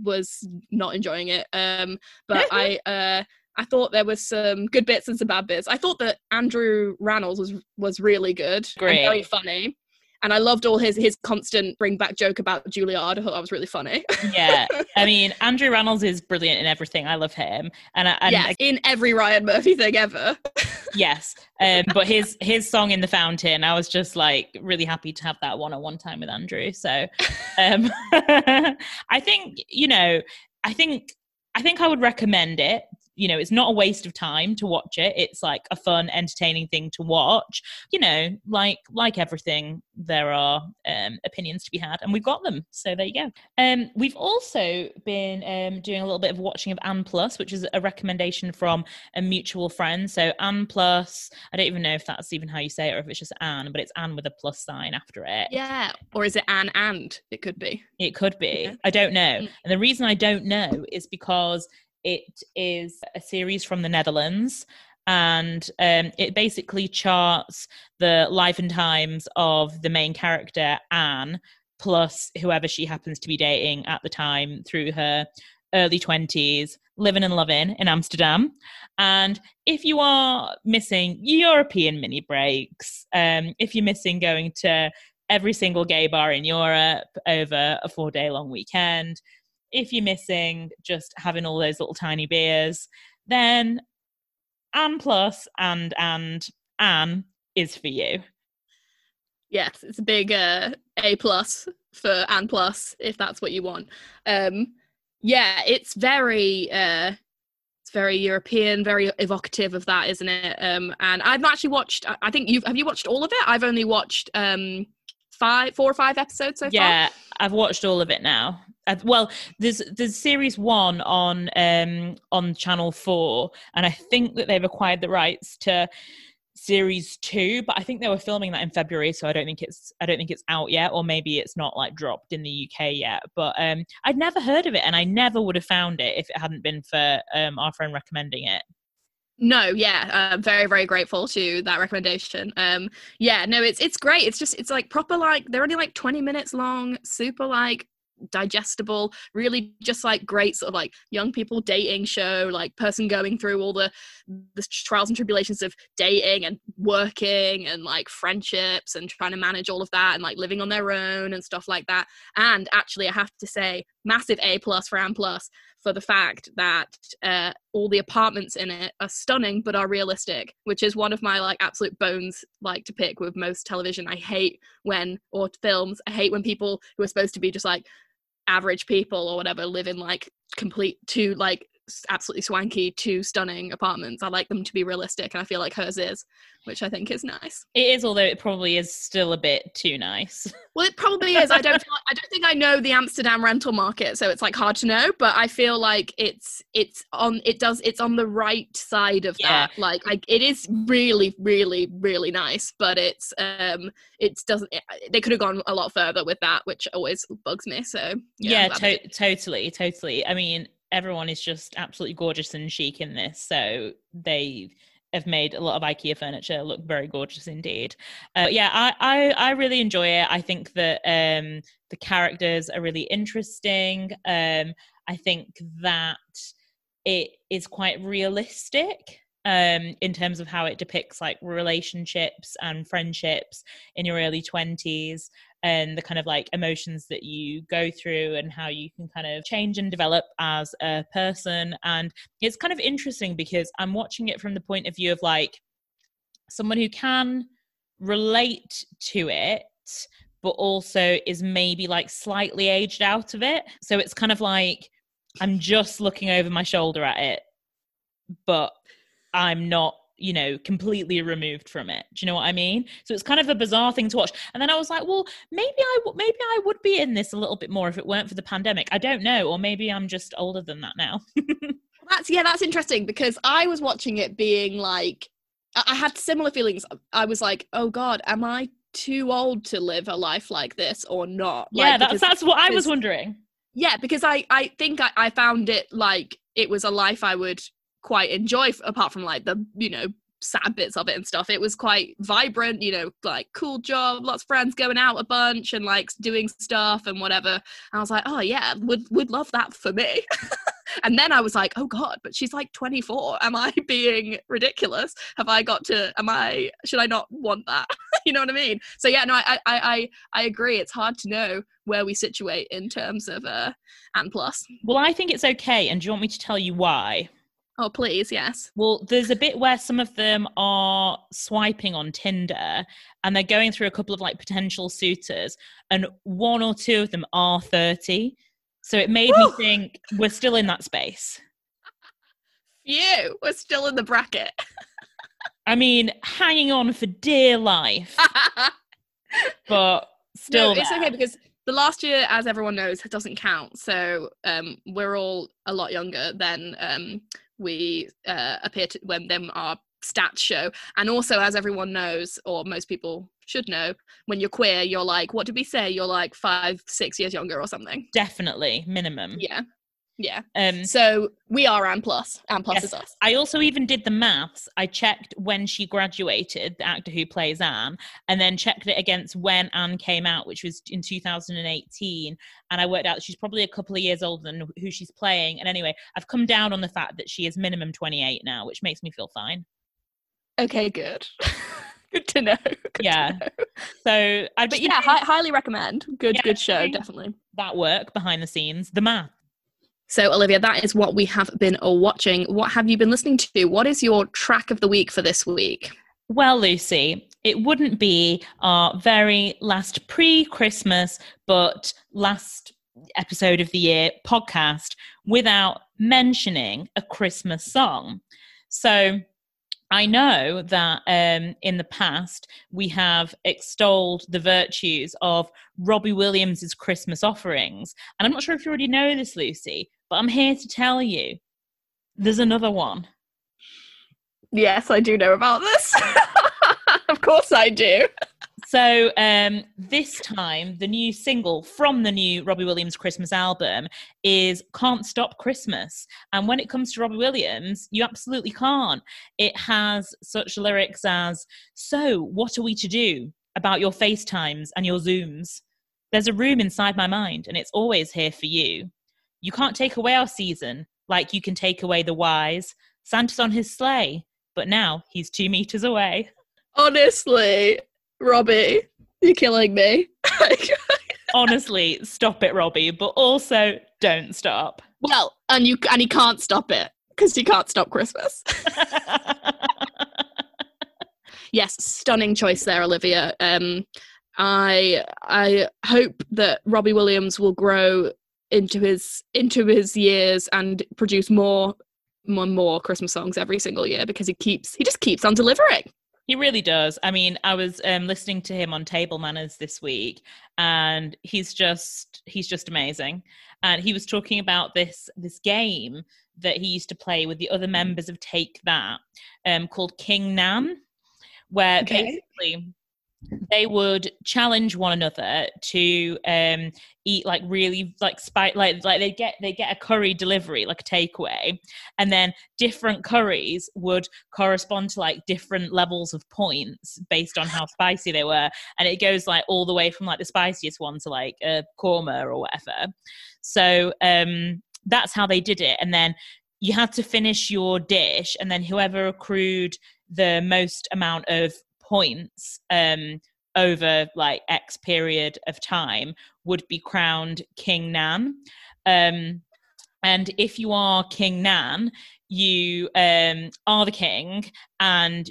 was not enjoying it. Um, but I uh I thought there was some good bits and some bad bits. I thought that Andrew Rannells was was really good, Great. very funny, and I loved all his his constant bring back joke about Juilliard. I thought that was really funny. yeah, <laughs> I mean Andrew Rannells is brilliant in everything. I love him, and, and yeah, in every Ryan Murphy thing ever. <laughs> yes, um, but his his song in the fountain, I was just like really happy to have that one on one time with Andrew. So, um, <laughs> I think you know, I think I think I would recommend it you know it's not a waste of time to watch it. It's like a fun entertaining thing to watch. You know like like everything there are um, opinions to be had and we've got them. So there you go. Um, we've also been um, doing a little bit of watching of anne plus which is a recommendation from a mutual friend. So anne plus i don't even know if that's even how you say it or if it's just anne but it's anne with a plus sign after it. Yeah. Or is it anne and? It could be. It could be. Yeah. i don't know. Mm. and the reason i don't know is because it is a series from the Netherlands and um, it basically charts the life and times of the main character Anne plus whoever she happens to be dating at the time through her early 20s living and loving in Amsterdam. And if you are missing European mini breaks um, if you're missing going to every single gay bar in Europe over a four day long weekend if you're missing just having all those little tiny beers, then Anne Plus and and Anne is for you. Yes, it's a big uh, A plus for Anne Plus if that's what you want. Um, yeah, it's very uh, it's very European, very evocative of that, isn't it? Um, and I've actually watched. I think you've have you watched all of it? I've only watched um, five, four or five episodes so yeah, far. Yeah, I've watched all of it now. Well, there's there's series one on um on Channel Four, and I think that they've acquired the rights to series two but i think they were filming that in february so i don't think it's i don't think it's out yet or maybe it's not like dropped in the uk yet but um i'd never heard of it and i never would have found it if it hadn't been for um our friend recommending it no, yeah, uh, very very grateful to that recommendation. Um, yeah, no, it's it's great. It's just it's like proper like they're only like twenty minutes long, super like digestible really just like great sort of like young people dating show like person going through all the the trials and tribulations of dating and working and like friendships and trying to manage all of that and like living on their own and stuff like that. And actually i have to say massive a plus for Anne plus for the fact that uh, all the apartments in it are stunning but are realistic which is one of my like absolute bones like to pick with most television. I hate when or films i hate when people who are supposed to be just like average people or whatever live in like complete two like absolutely swanky two stunning apartments. I like them to be realistic and i feel like hers is which i think is nice. It is although it probably is still a bit too nice. <laughs> Well it probably is. I don't feel, i don't think i know the amsterdam rental market so it's like hard to know but i feel like it's it's on it does it's on the right side of yeah. that. Like I, it is really really really nice but it's um it doesn't it, they could have gone a lot further with that which always bugs me so yeah, yeah to- totally totally. I mean everyone is just absolutely gorgeous and chic in this. So they have made a lot of IKEA furniture look very gorgeous indeed. Uh, yeah, I, I, I really enjoy it. I think that um, the characters are really interesting. Um, I think that it is quite realistic um, in terms of how it depicts like relationships and friendships in your early 20s and the kind of like emotions that you go through and how you can kind of change and develop as a person. And it's kind of interesting because I'm watching it from the point of view of like someone who can relate to it but also is maybe like slightly aged out of it. So it's kind of like I'm just looking over my shoulder at it, but I'm not you know completely removed from it. Do you know what i mean? So it's kind of a bizarre thing to watch. And then i was like well maybe i w- maybe i would be in this a little bit more if it weren't for the pandemic. I don't know. Or maybe i'm just older than that now. <laughs> That's yeah that's interesting because i was watching it being like i had similar feelings. I was like oh god am i too old to live a life like this or not? Yeah like, that's that's what i was wondering. Yeah because i i think I, I found it like it was a life i would quite enjoy apart from like the you know sad bits of it and stuff. It was quite vibrant you know like cool job lots of friends going out a bunch and like doing stuff and whatever. And i was like oh yeah would would love that for me. <laughs> And then i was like oh god but she's like 24 am i <laughs> being ridiculous? Have i got to am i should i not want that? <laughs> You know what i mean? So yeah no i i i, I agree. It's hard to know where we situate in terms of uh and plus. Well i think it's okay. And do you want me to tell you why Oh, please, yes. Well, there's a bit where some of them are swiping on Tinder and they're going through a couple of like potential suitors, and one or two of them are 30. So it made Woo! me think we're still in that space. Phew, we're still in the bracket. I mean, hanging on for dear life, <laughs> but still, no, it's there. okay because the last year, as everyone knows, doesn't count. So um, we're all a lot younger than um, we uh, appear to when them our stats show. And also, as everyone knows, or most people should know, when you're queer, you're like, what did we say? You're like five, six years younger or something. definitely minimum. Yeah. Yeah. Um, So we are Anne plus. Anne plus Yes. is us. I also even did the maths. I checked when she graduated, the actor who plays Anne, and then checked it against when Anne came out, which was in 2018. And I worked out she's probably a couple of years older than who she's playing. And anyway, I've come down on the fact that she is minimum 28 now, which makes me feel fine. Okay, good. <laughs> good to know. Good to Yeah. know. So I've But yeah, hi- highly recommend. Good, Yeah, good show, definitely. that work behind the scenes, the math. So, Olivia, that is what we have been watching. What have you been listening to? What is your track of the week for this week? Well, Lucy, it wouldn't be our very last pre Christmas, but last episode of the year podcast without mentioning a Christmas song. So I know that um, in the past we have extolled the virtues of Robbie Williams's Christmas offerings. And I'm not sure if you already know this, Lucy, but I'm here to tell you there's another one. Yes, I do know about this. <laughs> of course, I do. So um, this time, the new single from the new Robbie Williams Christmas album is "Can't Stop Christmas." And when it comes to Robbie Williams, you absolutely can't. It has such lyrics as, "So, what are we to do about your FaceTimes and your Zooms? There's a room inside my mind, and it's always here for you. You can't take away our season like you can take away the wise. Santa's on his sleigh, but now he's two meters away." Honestly, Robbie, you're killing me. <laughs> honestly, stop it, Robbie, but also don't stop. well, and you and he can't stop it because you can't stop Christmas. <laughs> yes, stunning choice there, Olivia. Um, I I hope that Robbie Williams will grow into his into his years and produce more more more Christmas songs every single year because he keeps he just keeps on delivering. He really does. I mean, I was um, listening to him on Table Manners this week, and he's just he's just amazing. And he was talking about this this game that he used to play with the other members of Take That, um, called King Nan, where Okay. basically they would challenge one another to um eat like really like spice like like they get they get a curry delivery like a takeaway and then different curries would correspond to like different levels of points based on how spicy they were and it goes like all the way from like the spiciest one to like a korma or whatever. So um that's how they did it and then you had to finish your dish and then whoever accrued the most amount of points um over like x period of time would be crowned king nan um and if you are king nan you um are the king and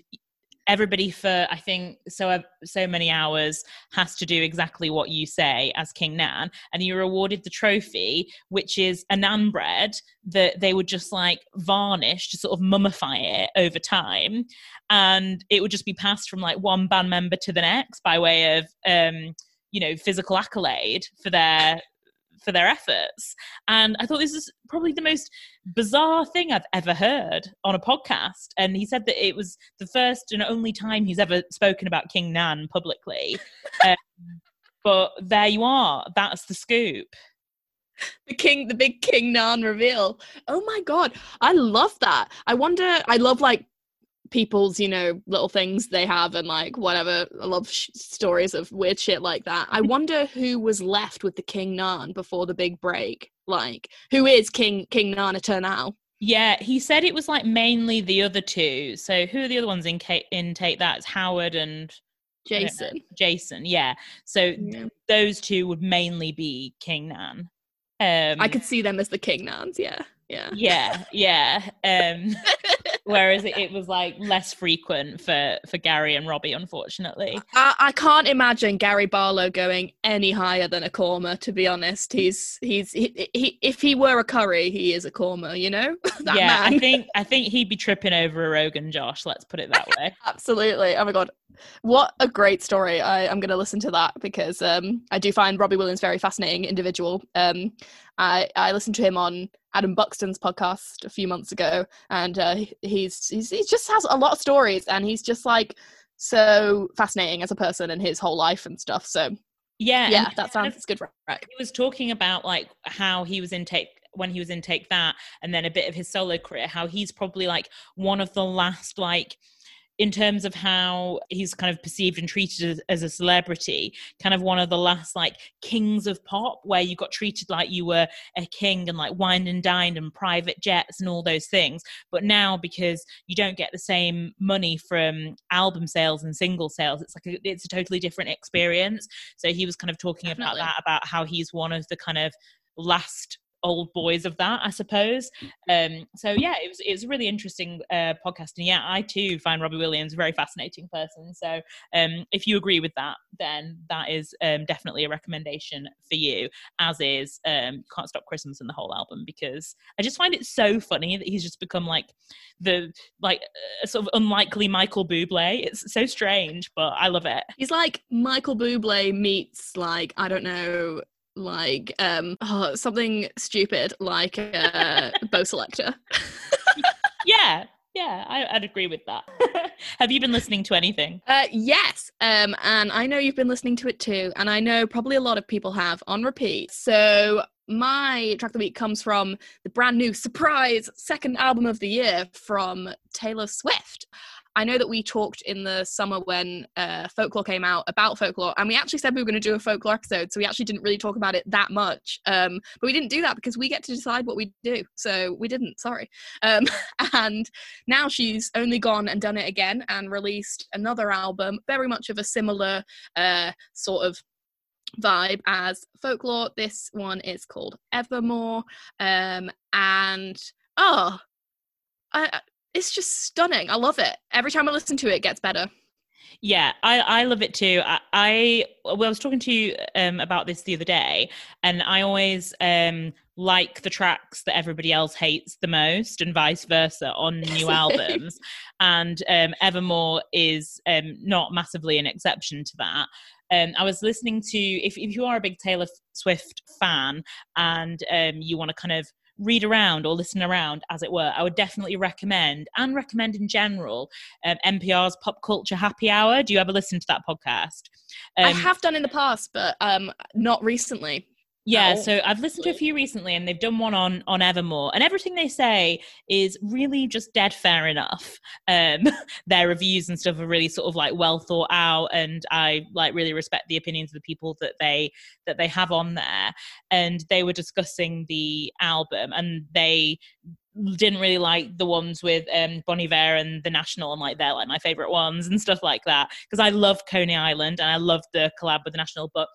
everybody for i think so so many hours has to do exactly what you say as king nan. And you're awarded the trophy which is a nan bread that they would just like varnish to sort of mummify it over time. And it would just be passed from like one band member to the next by way of um you know physical accolade for their for their efforts. And i thought this is probably the most bizarre thing i've ever heard on a podcast. And he said that it was the first and only time he's ever spoken about king nan publicly. <laughs> Um, but there you are. That's the scoop. The king the big king nan reveal. Oh my god. I love that. I wonder i love like people's you know little things they have and like whatever i love sh- stories of weird shit like that i wonder who was left with the king nan before the big break like who is king king nan eternal Yeah, he said it was like mainly the other two. So who are the other ones in Ca- in Take That? It's Howard and jason Jason. Yeah. So Yeah. those two would mainly be King Nan. Um, i could see them as the king nans yeah yeah Yeah, yeah. Um, <laughs> whereas it, it, was like less frequent for for Gary and Robbie, unfortunately. I, I, can't imagine Gary Barlow going any higher than a Korma. To be honest, he's he's he, he if he were a curry, he is a Korma. You know? <laughs> yeah, man. I think I think he'd be tripping over a Rogan Josh. Let's put it that <laughs> way. Absolutely. Oh my god, what a great story! I, am going to listen to that because um, I do find Robbie Williams very fascinating individual. Um, I I listened to him on Adam Buxton's podcast a few months ago, and uh, he's, he's he just has a lot of stories, and he's just like so fascinating as a person and his whole life and stuff. So yeah, yeah, that sounds good. Right. He was talking about like how he was in take when he was in take that, and then a bit of his solo career. How he's probably like one of the last like in terms of how he's kind of perceived and treated as, as, a celebrity, kind of one of the last like kings of pop, where you got treated like you were a king and like wined and dined and private jets and all those things. But now, because you don't get the same money from album sales and single sales, it's like a, it's a totally different experience. So he was kind of talking Definitely. about that, about how he's one of the kind of last old boys of that, I suppose. Um, so yeah, it was it was a really interesting uh, podcast, and yeah, I too find Robbie Williams a very fascinating person. So um, if you agree with that, then that is um, definitely a recommendation for you. As is um, "Can't Stop Christmas" and the whole album because I just find it so funny that he's just become like the like uh, sort of unlikely Michael Bublé. It's so strange, but I love it. He's like Michael Bublé meets like I don't know like um oh, something stupid like a Bo' Selecta. Yeah yeah I, would agree with that. <laughs> Have you been listening to anything? Uh yes um and i know you've been listening to it too and i know probably a lot of people have on repeat. So my track of the week comes from the brand new surprise second album of the year from taylor swift I know that we talked in the summer when uh, Folklore came out about Folklore, and we actually said we were going to do a Folklore episode, so we actually didn't really talk about it that much. Um, but we didn't do that because we get to decide what we do, so we didn't. Sorry. Um, <laughs> and now she's only gone and done it again and released another album, very much of a similar uh, sort of vibe as Folklore. This one is called Evermore, um, and oh. I, it's just stunning. I love it. Every time I listen to it, it gets better. Yeah, I, I love it too. I, I well, I was talking to you um, about this the other day, and I always um, like the tracks that everybody else hates the most, and vice versa on <laughs> new albums. And um, Evermore is um, not massively an exception to that. Um, I was listening to if, if you are a big Taylor Swift fan and um, you want to kind of read around or listen around, as it were, I would definitely recommend and recommend in general um, NPR's Pop Culture Happy Hour. Do you ever listen to that podcast? Um, I have done in the past, but um, not recently. Yeah, so I've listened to a few recently, and they've done one on on Evermore, and everything they say is really just dead fair enough. Um, <laughs> their reviews and stuff are really sort of like well thought out, and I like really respect the opinions of the people that they that they have on there. And they were discussing the album, and they didn't really like the ones with um, Bon Iver and The National, and like they're like my favorite ones and stuff like that because I love Coney Island and I love the collab with The National, but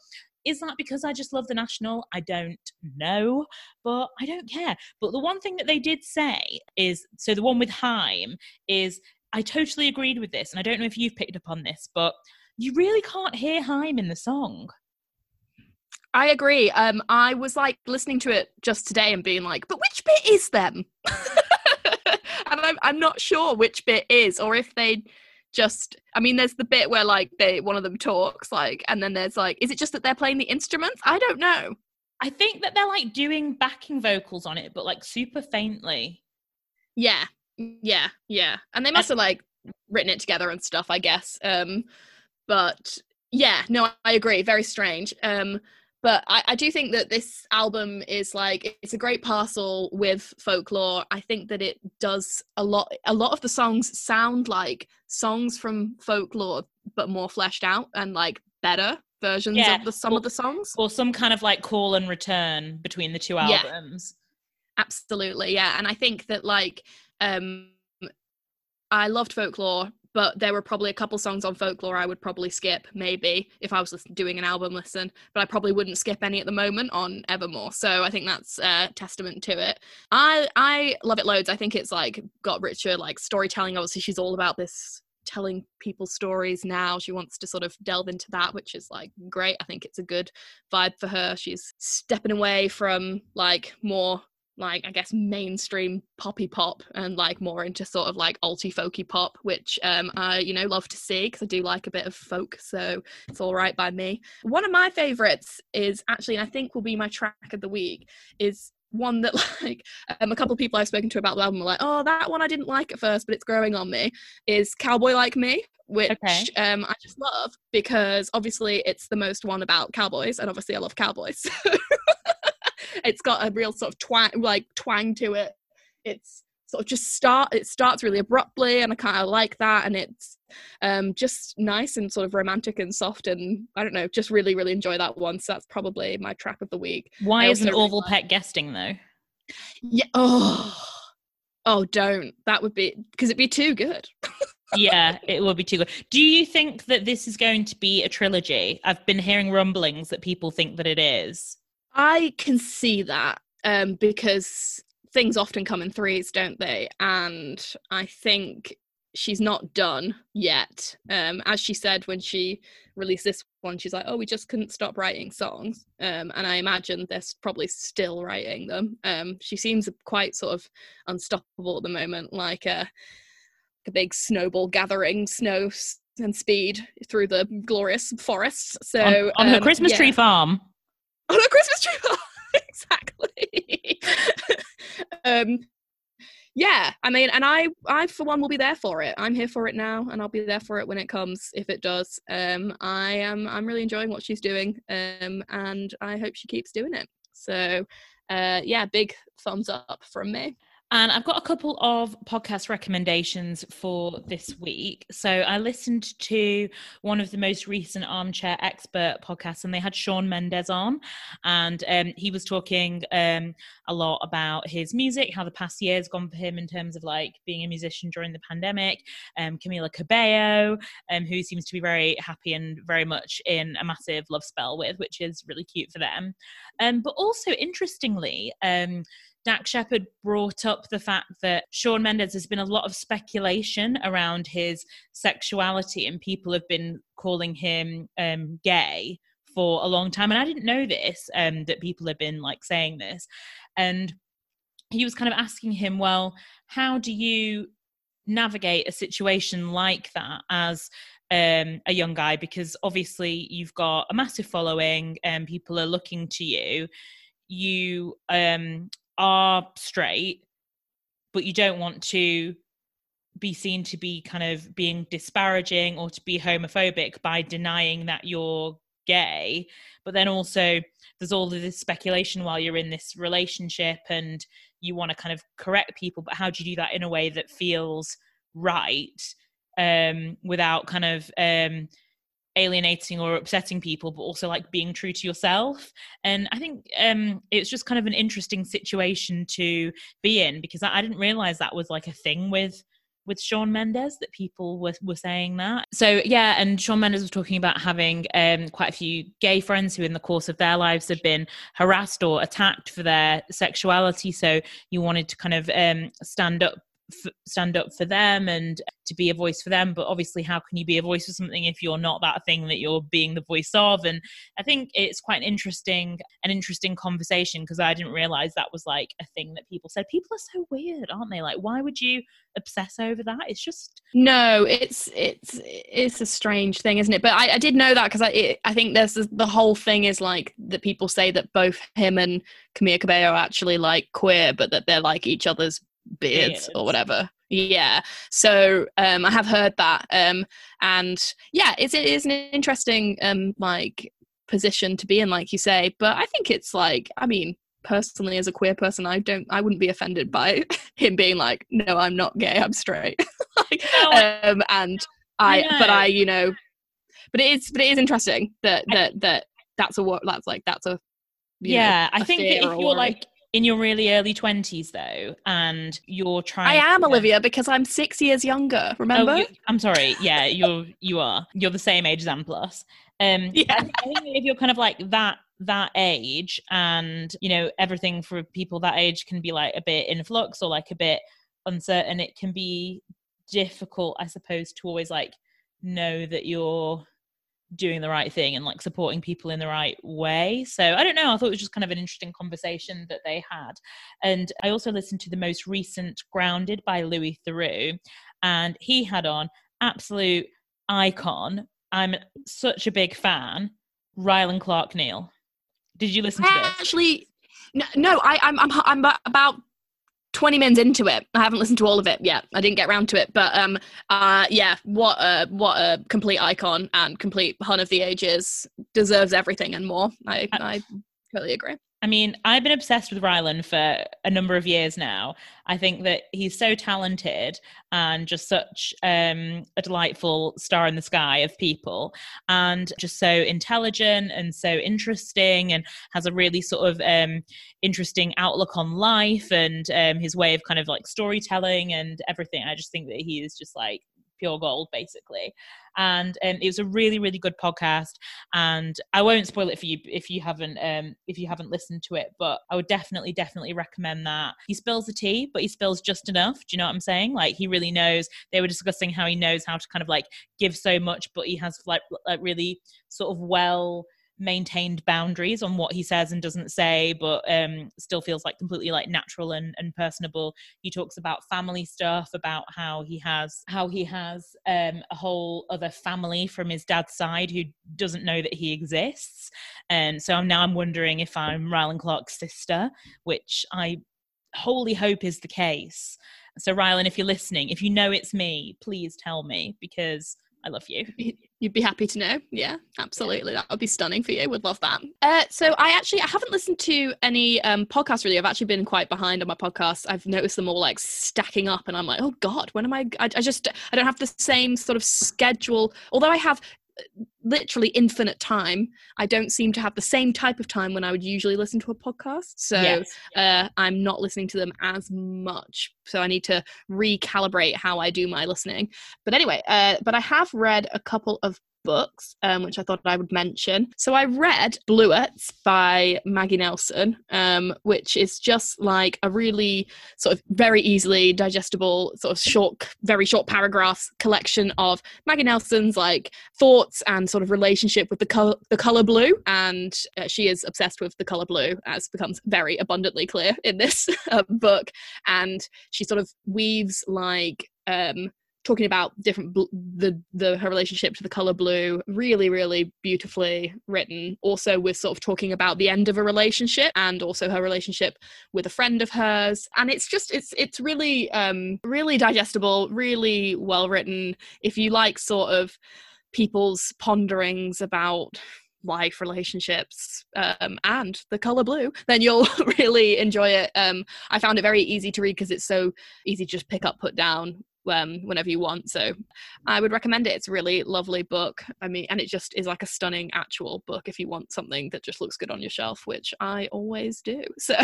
is that because I just love the national? I don't know, but I don't care. But the one thing that they did say is so the one with Haim is I totally agreed with this, and I don't know if you've picked up on this, but you really can't hear Haim in the song. I agree. Um, I was like listening to it just today and being like, but which bit is them? <laughs> and I'm, I'm not sure which bit is, or if they just i mean there's the bit where like they one of them talks like and then there's like is it just that they're playing the instruments? I don't know. I think that they're like doing backing vocals on it but like super faintly. Yeah. Yeah. Yeah. And they must have like written it together and stuff i guess. Um but yeah no i agree. Very strange. Um but I, I, do think that this album is like it's a great parcel with folklore i think that it does a lot a lot of the songs sound like songs from folklore but more fleshed out and like better versions yeah. of the some or, of the songs or some kind of like call and return between the two albums yeah. absolutely yeah and i think that like um i loved folklore but there were probably a couple songs on folklore I would probably skip, maybe if I was doing an album listen, but I probably wouldn't skip any at the moment on Evermore. So I think that's a testament to it. I I love it loads. I think it's like got richer like storytelling. Obviously, she's all about this telling people stories now. She wants to sort of delve into that, which is like great. I think it's a good vibe for her. She's stepping away from like more like I guess mainstream poppy pop and like more into sort of like alty folky pop, which um I you know love to see because I do like a bit of folk, so it's all right by me. One of my favorites is actually, and I think will be my track of the week, is one that <laughs> like um, a couple of people I've spoken to about the album were like, oh, that one I didn't like at first, but it's growing on me. Is Cowboy Like Me, which okay. um, I just love because obviously it's the most one about cowboys, and obviously I love cowboys. <laughs> it's got a real sort of twang, like twang to it. It's sort of just start it starts really abruptly and i kind of like that and it's um just nice and sort of romantic and soft and i don't know just really really enjoy that one so that's probably my track of the week. Why isn't orville Peck guesting though? Yeah oh oh don't. That would be because it'd be too good. <laughs> Yeah it would be too good. Do you think that this is going to be a trilogy? I've been hearing rumblings that people think that it is I can see that um, because things often come in threes, don't they? And I think she's not done yet. Um, as she said when she released this one, she's like, "Oh, we just couldn't stop writing songs," um, and I imagine they're probably still writing them. Um, she seems quite sort of unstoppable at the moment, like a, a big snowball gathering snow and speed through the glorious forests. So on, on her um, Christmas yeah. tree farm on a Christmas tree. <laughs> exactly. <laughs> um, yeah, I mean, and I, I for one will be there for it. I'm here for it now, and I'll be there for it when it comes, if it does. Um, I am, I'm really enjoying what she's doing, um, and I hope she keeps doing it. So, uh, yeah, big thumbs up from me. And I've got a couple of podcast recommendations for this week. So I listened to one of the most recent Armchair Expert podcasts, and they had Shawn Mendes on, and um, he was talking um, a lot about his music, how the past year has gone for him in terms of like being a musician during the pandemic. Um, Camila Cabello, um, who seems to be very happy and very much in a massive love spell with, which is really cute for them. Um, but also interestingly. Dax Shepard brought up the fact that Shawn Mendes has been a lot of speculation around his sexuality, and people have been calling him um, gay for a long time. And I didn't know this, um, that people have been like saying this. And he was kind of asking him, well, how do you navigate a situation like that as um, a young guy? Because obviously you've got a massive following and people are looking to you. You um, are straight, but you don't want to be seen to be kind of being disparaging or to be homophobic by denying that you're gay. But then also, there's all of this speculation while you're in this relationship and you want to kind of correct people. But how do you do that in a way that feels right um, without kind of um, alienating or upsetting people but also like being true to yourself and i think um it's just kind of an interesting situation to be in because i, I didn't realize that was like a thing with with Shawn Mendes that people were, were saying that. So yeah, and Shawn Mendes was talking about having um, quite a few gay friends who in the course of their lives have been harassed or attacked for their sexuality. So you wanted to kind of um, stand up f- stand up for them and to be a voice for them but obviously how can you be a voice for something if you're not that thing that you're being the voice of? And i think it's quite an interesting an interesting conversation because i didn't realize that was like a thing that people said. People are so weird aren't they? Like why would you obsess over that? It's just no it's it's it's a strange thing isn't it? But i, I did know that because i it, i think there's the whole thing is like that people say that both him and camila cabello are actually like queer but that they're like each other's beards, beards. or whatever. Yeah. So um i have heard that um and yeah it's, it is an interesting um like position to be in like you say but i think it's like i mean personally as a queer person i don't i wouldn't be offended by <laughs> him being like no i'm not gay i'm straight. <laughs> Like, um and i, I but i you know but it is but it is interesting that that that that's a what that's like that's a yeah know, i think that if you're like in your really early 20s though and you're trying I am Olivia because I'm 6 years younger, remember? Oh, you, I'm sorry. Yeah, <laughs> you're you are. You're the same age as Anne plus. Um Yeah. I think if you're kind of like that that age and you know everything for people that age can be like a bit in flux or like a bit uncertain it can be difficult i suppose to always like know that you're doing the right thing and like supporting people in the right way. So i don't know i thought it was just kind of an interesting conversation that they had. And i also listened to the most recent grounded by louis theroux and he had on absolute icon. I'm such a big fan rylan clark neal. Did you listen to this? Actually, no, no I, I'm, I'm, I'm about 20 minutes into it. I haven't listened to all of it yet. I didn't get around to it, but um, uh, yeah, what a what a complete icon and complete hun of the ages deserves everything and more. I, I totally agree. I mean, I've been obsessed with Rylan for a number of years now. I think that he's so talented and just such um, a delightful star in the sky of people, and just so intelligent and so interesting, and has a really sort of um, interesting outlook on life and um, his way of kind of like storytelling and everything. I just think that he is just like pure gold basically and um, it was a really really good podcast and i won't spoil it for you if you haven't um if you haven't listened to it but i would definitely definitely recommend that. He spills the tea but he spills just enough do you know what i'm saying? Like he really knows they were discussing how he knows how to kind of like give so much but he has like like really sort of well maintained boundaries on what he says and doesn't say but um still feels like completely like natural and, and personable. He talks about family stuff about how he has how he has um a whole other family from his dad's side who doesn't know that he exists. And so now i'm wondering if i'm rylan clark's sister which i wholly hope is the case. So rylan if you're listening if you know it's me please tell me because I love you. You'd be happy to know. Yeah, absolutely. That would be stunning for you. Would love that. Uh, so I actually I haven't listened to any um, podcasts really. I've actually been quite behind on my podcasts. I've noticed them all like stacking up, and I'm like, oh god, when am I? I, I just I don't have the same sort of schedule. Although I have literally infinite time. I don't seem to have the same type of time when i would usually listen to a podcast. So Yes. uh, i'm not listening to them as much. So i need to recalibrate how i do my listening. But anyway uh, but i have read a couple of books um, which i thought i would mention. So i read bluets by maggie nelson um, which is just like a really sort of very easily digestible sort of short very short paragraphs collection of maggie nelson's like thoughts and sort of relationship with the color the color blue. And uh, she is obsessed with the color blue as becomes very abundantly clear in this <laughs> uh, book. And she sort of weaves like um talking about different bl- the the her relationship to the color blue really really beautifully written. Also with sort of talking about the end of a relationship and also her relationship with a friend of hers. And it's just it's it's really um really digestible really well written. If you like sort of people's ponderings about life relationships um, and the color blue then you'll <laughs> really enjoy it. Um, i found it very easy to read because it's so easy to just pick up put down um, whenever you want. So i would recommend it. It's a really lovely book. I mean and it just is like a stunning actual book if you want something that just looks good on your shelf which i always do. <laughs> So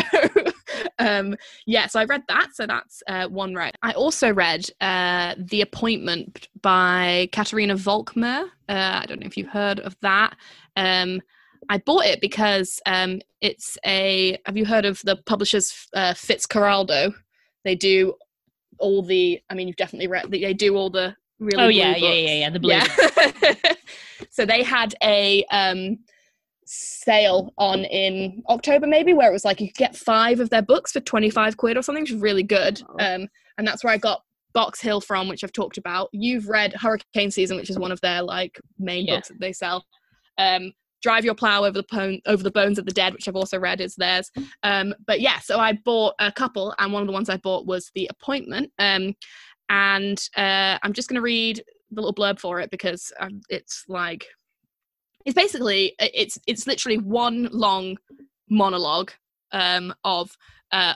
um yeah so i read that. So that's uh, one right. I also read uh, the appointment by katharina volckmer. Uh, i don't know if you've heard of that. Um I bought it because um, it's a. Have you heard of the publishers uh, Fitzcarraldo? They do all the. I mean, you've definitely read. They do all the really. Oh yeah, yeah, yeah, yeah. The blue. Yeah. <laughs> so they had a um, sale on in October, maybe, where it was like you could get five of their books for 25 quid or something, which is really good. Um, and that's where I got Box Hill from, which I've talked about. You've read Hurricane Season, which is one of their like main Yeah. books that they sell. Um, Drive Your Plow Over the Pone- Over the Bones of the Dead, which I've also read is theirs. Um, but yeah, so I bought a couple, and one of the ones I bought was The Appointment. Um, and uh, I'm just going to read the little blurb for it because um, it's like it's basically it's it's literally one long monologue um, of uh,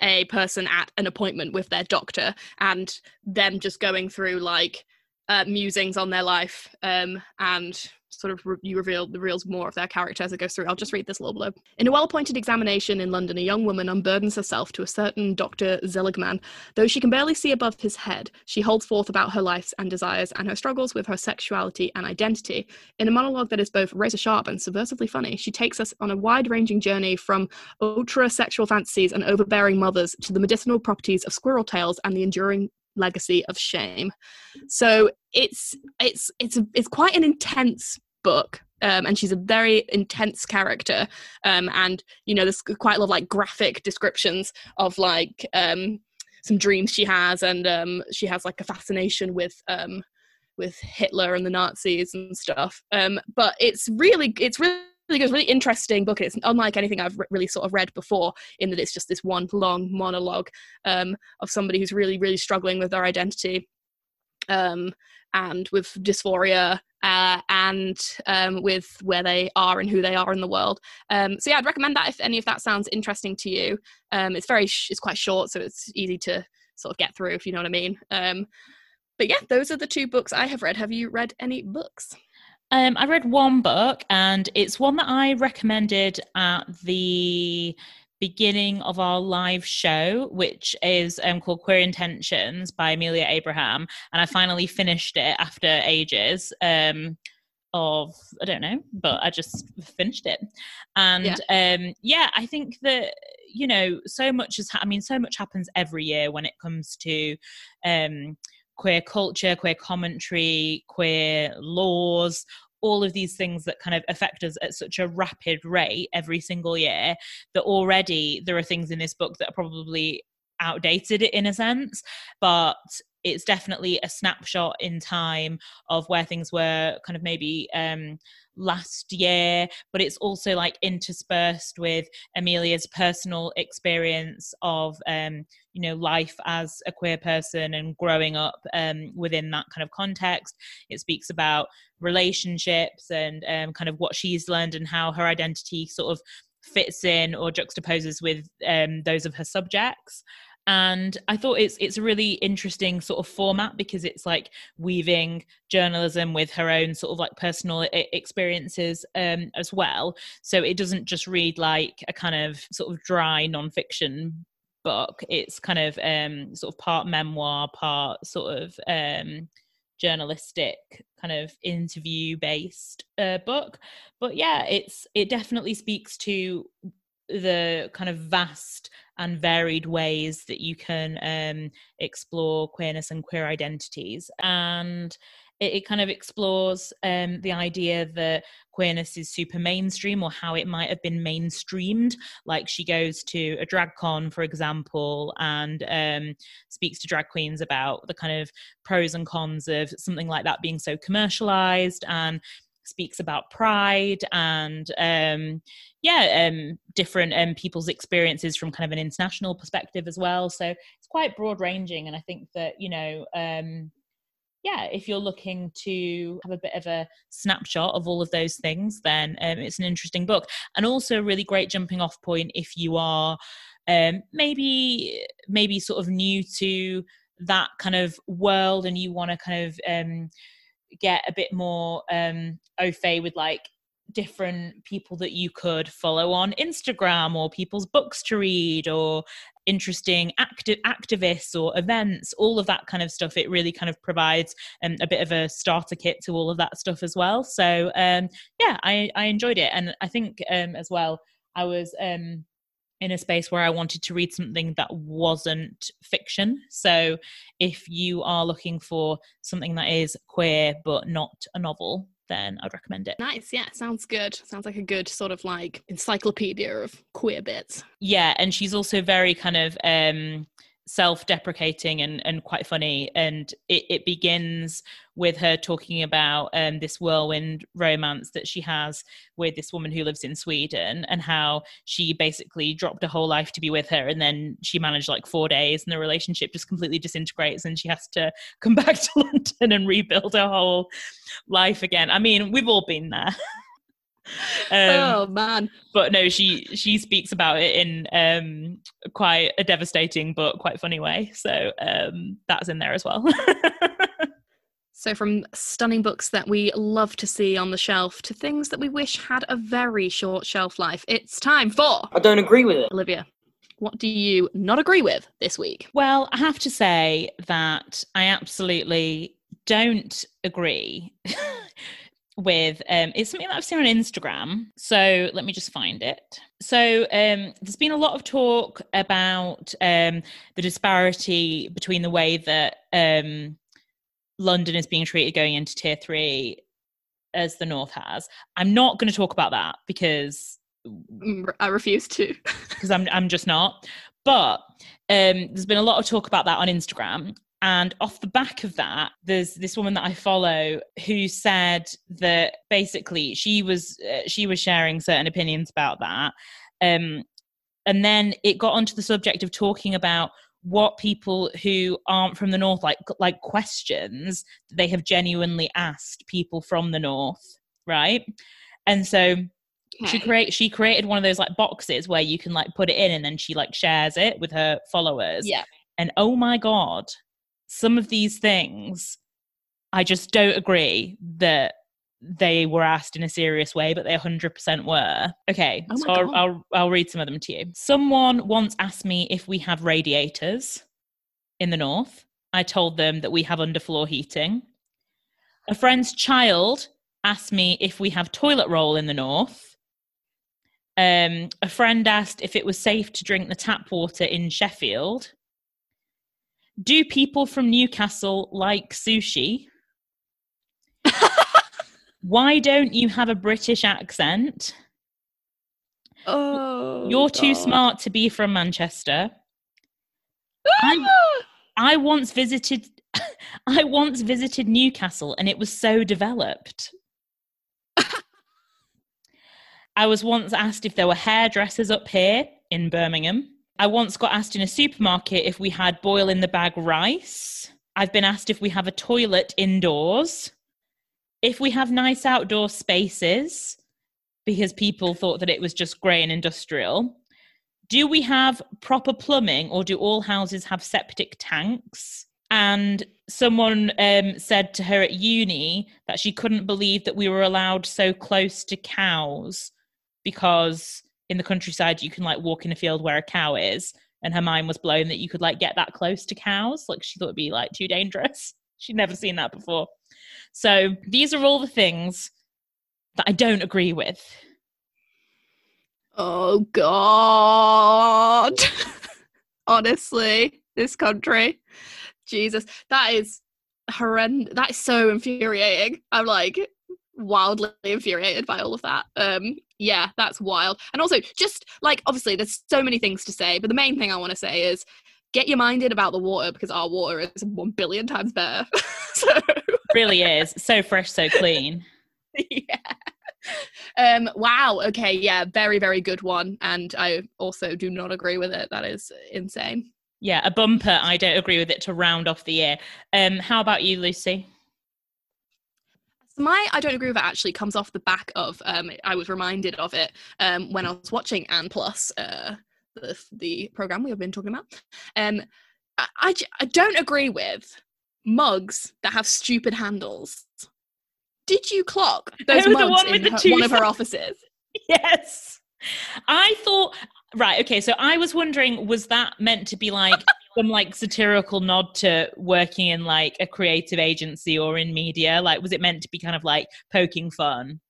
a person at an appointment with their doctor and them just going through like uh, musings on their life um, and sort of re- you reveal the reveals more of their character as it goes through. I'll just read this little blurb. In a well-appointed examination in London, a young woman unburdens herself to a certain Dr. Seligman. Though she can barely see above his head, she holds forth about her life and desires and her struggles with her sexuality and identity. In a monologue that is both razor sharp and subversively funny, she takes us on a wide-ranging journey from ultra sexual fantasies and overbearing mothers to the medicinal properties of squirrel tails and the enduring legacy of shame. So it's it's it's a, it's quite an intense book. Um, and she's a very intense character um, and you know there's quite a lot of like graphic descriptions of like um, some dreams she has and um, she has like a fascination with um, with Hitler and the Nazis and stuff um, but it's really it's really good, really interesting book. It's unlike anything I've really sort of read before, in that it's just this one long monologue um, of somebody who's really, really struggling with their identity um, and with dysphoria uh, and um, with where they are and who they are in the world. Um, so yeah, I'd recommend that if any of that sounds interesting to you. Um, it's very, sh- it's quite short, so it's easy to sort of get through if you know what I mean. Um, but yeah, those are the two books I have read. Have you read any books? Um, I read one book, and it's one that I recommended at the beginning of our live show, which is um, called Queer Intentions by Amelia Abraham. And I finally finished it after ages um, of, I don't know, but I just finished it. And yeah, um, yeah I think that, you know, so much is, ha- I mean, so much happens every year when it comes to um, queer culture, queer commentary, queer laws, all of these things that kind of affect us at such a rapid rate every single year that already there are things in this book that are probably outdated in a sense. But it's definitely a snapshot in time of where things were kind of maybe um, last year, but it's also like interspersed with Amelia's personal experience of, um, you know, life as a queer person and growing up um, within that kind of context. It speaks about relationships and um, kind of what she's learned and how her identity sort of fits in or juxtaposes with um, those of her subjects and I thought it's it's a really interesting sort of format because it's like weaving journalism with her own sort of like personal experiences um, as well. So it doesn't just read like a kind of sort of dry nonfiction book. It's kind of um, sort of part memoir, part sort of um, journalistic kind of interview based uh, book. But yeah, it's it definitely speaks to the kind of vast and varied ways that you can um, explore queerness and queer identities. And it, it kind of explores um, the idea that queerness is super mainstream or how it might have been mainstreamed. Like she goes to a drag con, for example, and um, speaks to drag queens about the kind of pros and cons of something like that being so commercialized and speaks about pride and um, yeah um, different um, people's experiences from kind of an international perspective as well. So it's quite broad ranging and i think that you know um, yeah if you're looking to have a bit of a snapshot of all of those things then um, it's an interesting book. And also a really great jumping off point if you are um, maybe maybe sort of new to that kind of world and you want to kind of um, get a bit more um au fait with like different people that you could follow on Instagram or people's books to read or interesting active activists or events, all of that kind of stuff. It really kind of provides um, a bit of a starter kit to all of that stuff as well. So um, yeah, I, I enjoyed it, and I think um, as well I was um, in a space where I wanted to read something that wasn't fiction. So if you are looking for something that is queer but not a novel, then I'd recommend it. Nice. Yeah, sounds good. Sounds like a good sort of like encyclopedia of queer bits. Yeah, and she's also very kind of um self-deprecating and, and quite funny. And it, it begins with her talking about um, this whirlwind romance that she has with this woman who lives in sweden and how she basically dropped a whole life to be with her and then she managed like four days and the relationship just completely disintegrates and she has to come <laughs> back to london and rebuild her whole life again. I mean we've all been there <laughs> <laughs> oh man! But no, she she speaks about it in um, quite a devastating but quite funny way. So um, that's in there as well. <laughs> So, from stunning books that we love to see on the shelf to things that we wish had a very short shelf life, it's time for. I don't agree with it. Olivia, what do you not agree with this week? Well, I have to say that I absolutely don't agree <laughs> with um it's something that I've seen on Instagram. So let me just find it. So um there's been a lot of talk about um the disparity between the way that um London is being treated going into tier three as the North has. I'm not going to talk about that because mm, I refuse to. <laughs> because I'm I'm just not. But um, there's been a lot of talk about that on Instagram. And off the back of that, there's this woman that I follow who said that basically she was uh, she was sharing certain opinions about that, um, and then it got onto the subject of talking about what people who aren't from the north like like questions they have genuinely asked people from the north right? And so okay. she create she created one of those like boxes where you can like put it in and then she like shares it with her followers. Yeah. And oh my god some of these things i just don't agree that they were asked in a serious way, but they 100% were. Okay, oh so I'll, I'll, I'll read some of them to you. Someone once asked me if we have radiators in the north. I told them that we have underfloor heating. A friend's child asked me if we have toilet roll in the north. Um, a friend asked if it was safe to drink the tap water in Sheffield. Do people from Newcastle like sushi? <laughs> Why don't you have a British accent? Oh, you're too God. smart to be from Manchester. I, ah! I once visited. <laughs> I once visited Newcastle, and it was so developed. <laughs> I was once asked if there were hairdressers up here in Birmingham. I once got asked in a supermarket if we had boil in the bag rice. I've been asked if we have a toilet indoors if we have nice outdoor spaces, because people thought that it was just grey and industrial, do we have proper plumbing or do all houses have septic tanks? And someone um, said to her at uni that she couldn't believe that we were allowed so close to cows because in the countryside you can like walk in a field where a cow is. And her mind was blown that you could like get that close to cows. Like she thought it'd be like too dangerous. <laughs> She'd never seen that before. So these are all the things that I don't agree with. Oh God. <laughs> Honestly, this country. Jesus. That is horrendous. That is so infuriating. I'm like wildly infuriated by all of that. Um yeah, that's wild. And also just like obviously there's so many things to say, but the main thing I want to say is get your mind in about the water because our water is 1 billion times better. <laughs> so <laughs> really is so fresh, so clean. <laughs> yeah. Um, wow. Okay. Yeah. Very, very good one. And I also do not agree with it. That is insane. Yeah. A bumper. I don't agree with it to round off the year. Um, how about you, Lucy? My I don't agree with it actually comes off the back of um, I was reminded of it um, when I was watching Anne Plus, uh, the, the program we have been talking about. Um, I, I, I don't agree with mugs that have stupid handles. Did you clock those mugs one in her, one of her offices? Yes. I thought right, okay, so I was wondering was that meant to be like <laughs> some like satirical nod to working in like a creative agency or in media? Like was it meant to be kind of like poking fun?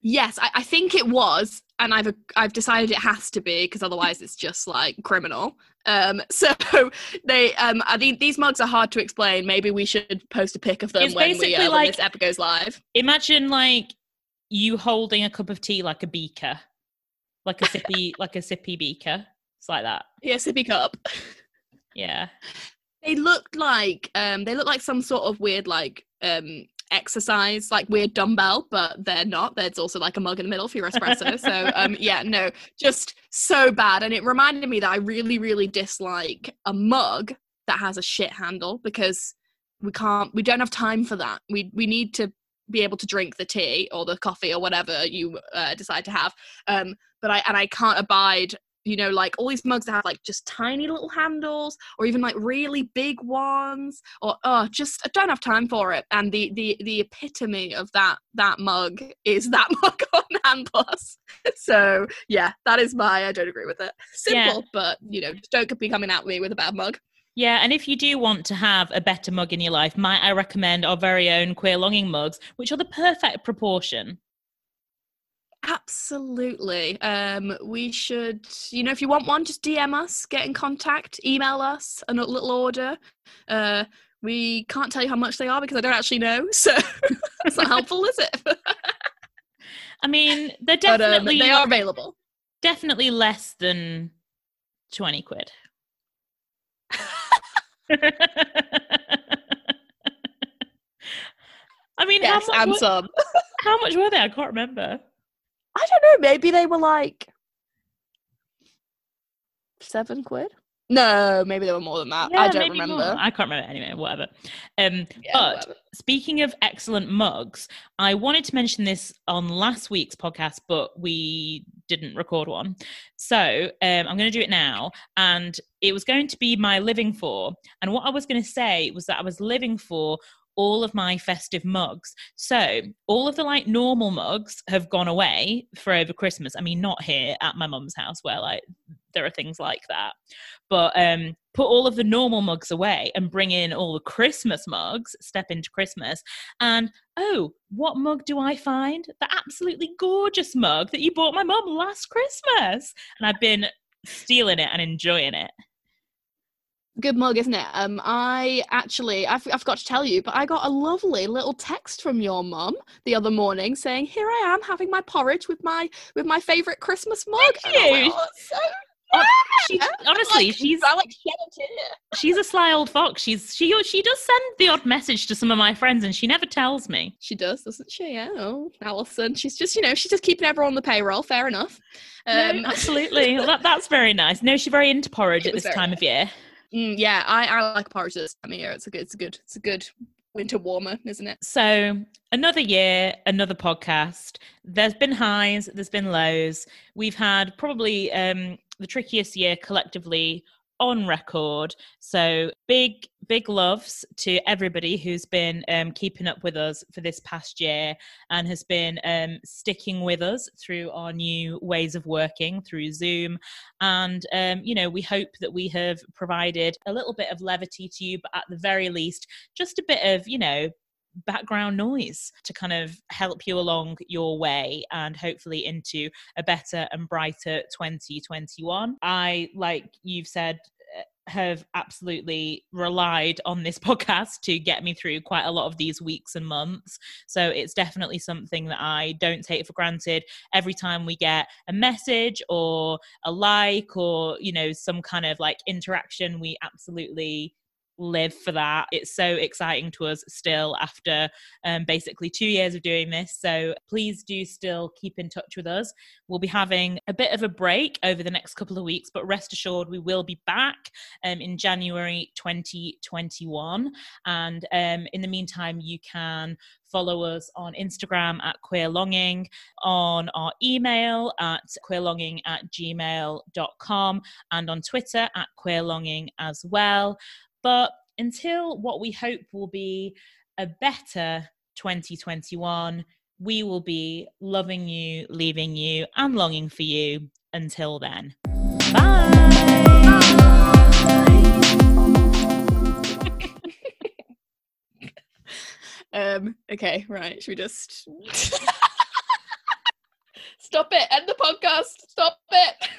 Yes, I, I think it was, and I've I've decided it has to be because otherwise it's just like criminal. Um, <laughs> so they um, I think these mugs are hard to explain. Maybe we should post a pic of them it's when we uh, like, when this episode goes live. Imagine like you holding a cup of tea like a beaker, like a sippy like a sippy beaker. It's like that. <laughs> Yeah, sippy cup. Yeah. They look like um they look like some sort of weird like um exercise like weird dumbbell but they're not. There's also like a mug in the middle for your espresso. So um <laughs> yeah no just so bad. And it reminded me that i really really dislike a mug that has a shit handle because we can't we don't have time for that. We we need to be able to drink the tea or the coffee or whatever you uh, decide to have. Um but i and i can't abide you know, like all these mugs that have like just tiny little handles, or even like really big ones, or oh, just I don't have time for it. And the the the epitome of that that mug is that <laughs> mug on Anne Plus. <laughs> So yeah, that is my. I don't agree with it. Simple, yeah. but you know, don't be coming at me with a bad mug. Yeah, and if you do want to have a better mug in your life, might I recommend our very own queer longing mugs, which are the perfect proportion. Absolutely. Um, we should, you know, if you want one, just DM us, get in contact, email us a little order. Uh, we can't tell you how much they are because I don't actually know, <laughs> so it's not helpful, is it? <laughs> I mean, they're definitely but, um, they are available. Definitely less than twenty quid. <laughs> I mean, yes, how much, and some. how much were they? I can't remember. I don't know. Maybe they were like seven quid. No, maybe they were more than that. Yeah, I don't remember. More. I can't remember anyway, whatever. Um, yeah, but whatever. speaking of excellent mugs, I wanted to mention this on last week's podcast, but we didn't record one. So um, I'm going to do it now. And it was going to be my living for. And what I was going to say was that I was living for all of my festive mugs. So all of the like normal mugs have gone away for over Christmas. I mean, not here at my mum's house where like there are things like that, but um, put all of the normal mugs away and bring in all the Christmas mugs. Step into Christmas, and oh, what mug do I find? The absolutely gorgeous mug that you bought my mum last Christmas, and I've been stealing it and enjoying it good mug isn't it um i actually I, f- I forgot to tell you but i got a lovely little text from your mum the other morning saying here i am having my porridge with my with my favorite christmas mug Thank you. Oh, so she, <laughs> honestly, like, she's I like she's a sly old fox. She's she she does send the odd message to some of my friends, and she never tells me. She does, doesn't she? Yeah. Oh, Alison, she's just you know she's just keeping everyone on the payroll. Fair enough. Um, no, <laughs> absolutely, that, that's very nice. No, she's very into porridge at this time nice. of year. Mm, yeah, I, I like porridge this time of year. It's a good, it's a good, it's a good winter warmer, isn't it? So another year, another podcast. There's been highs, there's been lows. We've had probably um, the trickiest year collectively on record. So big, big loves to everybody who's been um, keeping up with us for this past year and has been um, sticking with us through our new ways of working through Zoom. And, um, you know, we hope that we have provided a little bit of levity to you, but at the very least, just a bit of, you know, background noise to kind of help you along your way and hopefully into a better and brighter 2021. I, like you've said, uh, have absolutely relied on this <laughs> podcast to get me through quite a lot of these weeks and months. So it's definitely something that I don't take for granted. Every time we get a message or a like or, you know, some kind of like interaction, we absolutely live for that. It's so exciting to us still after um, basically two years of doing this. So please do still keep in touch with us. We'll be having a bit of a break over the next couple of weeks, but rest assured we will be back um, in January 2021. And um, in the meantime, you can follow us on Instagram at Queer Longing, on our email at queerlonging at gmail.com, and on Twitter at Queer Longing as well. But until what we hope will be a better 2021, we will be loving you, leaving you, and longing for you until then. Bye. <laughs> um, okay, right. Should we just <laughs> <laughs> stop it? End the podcast. Stop it.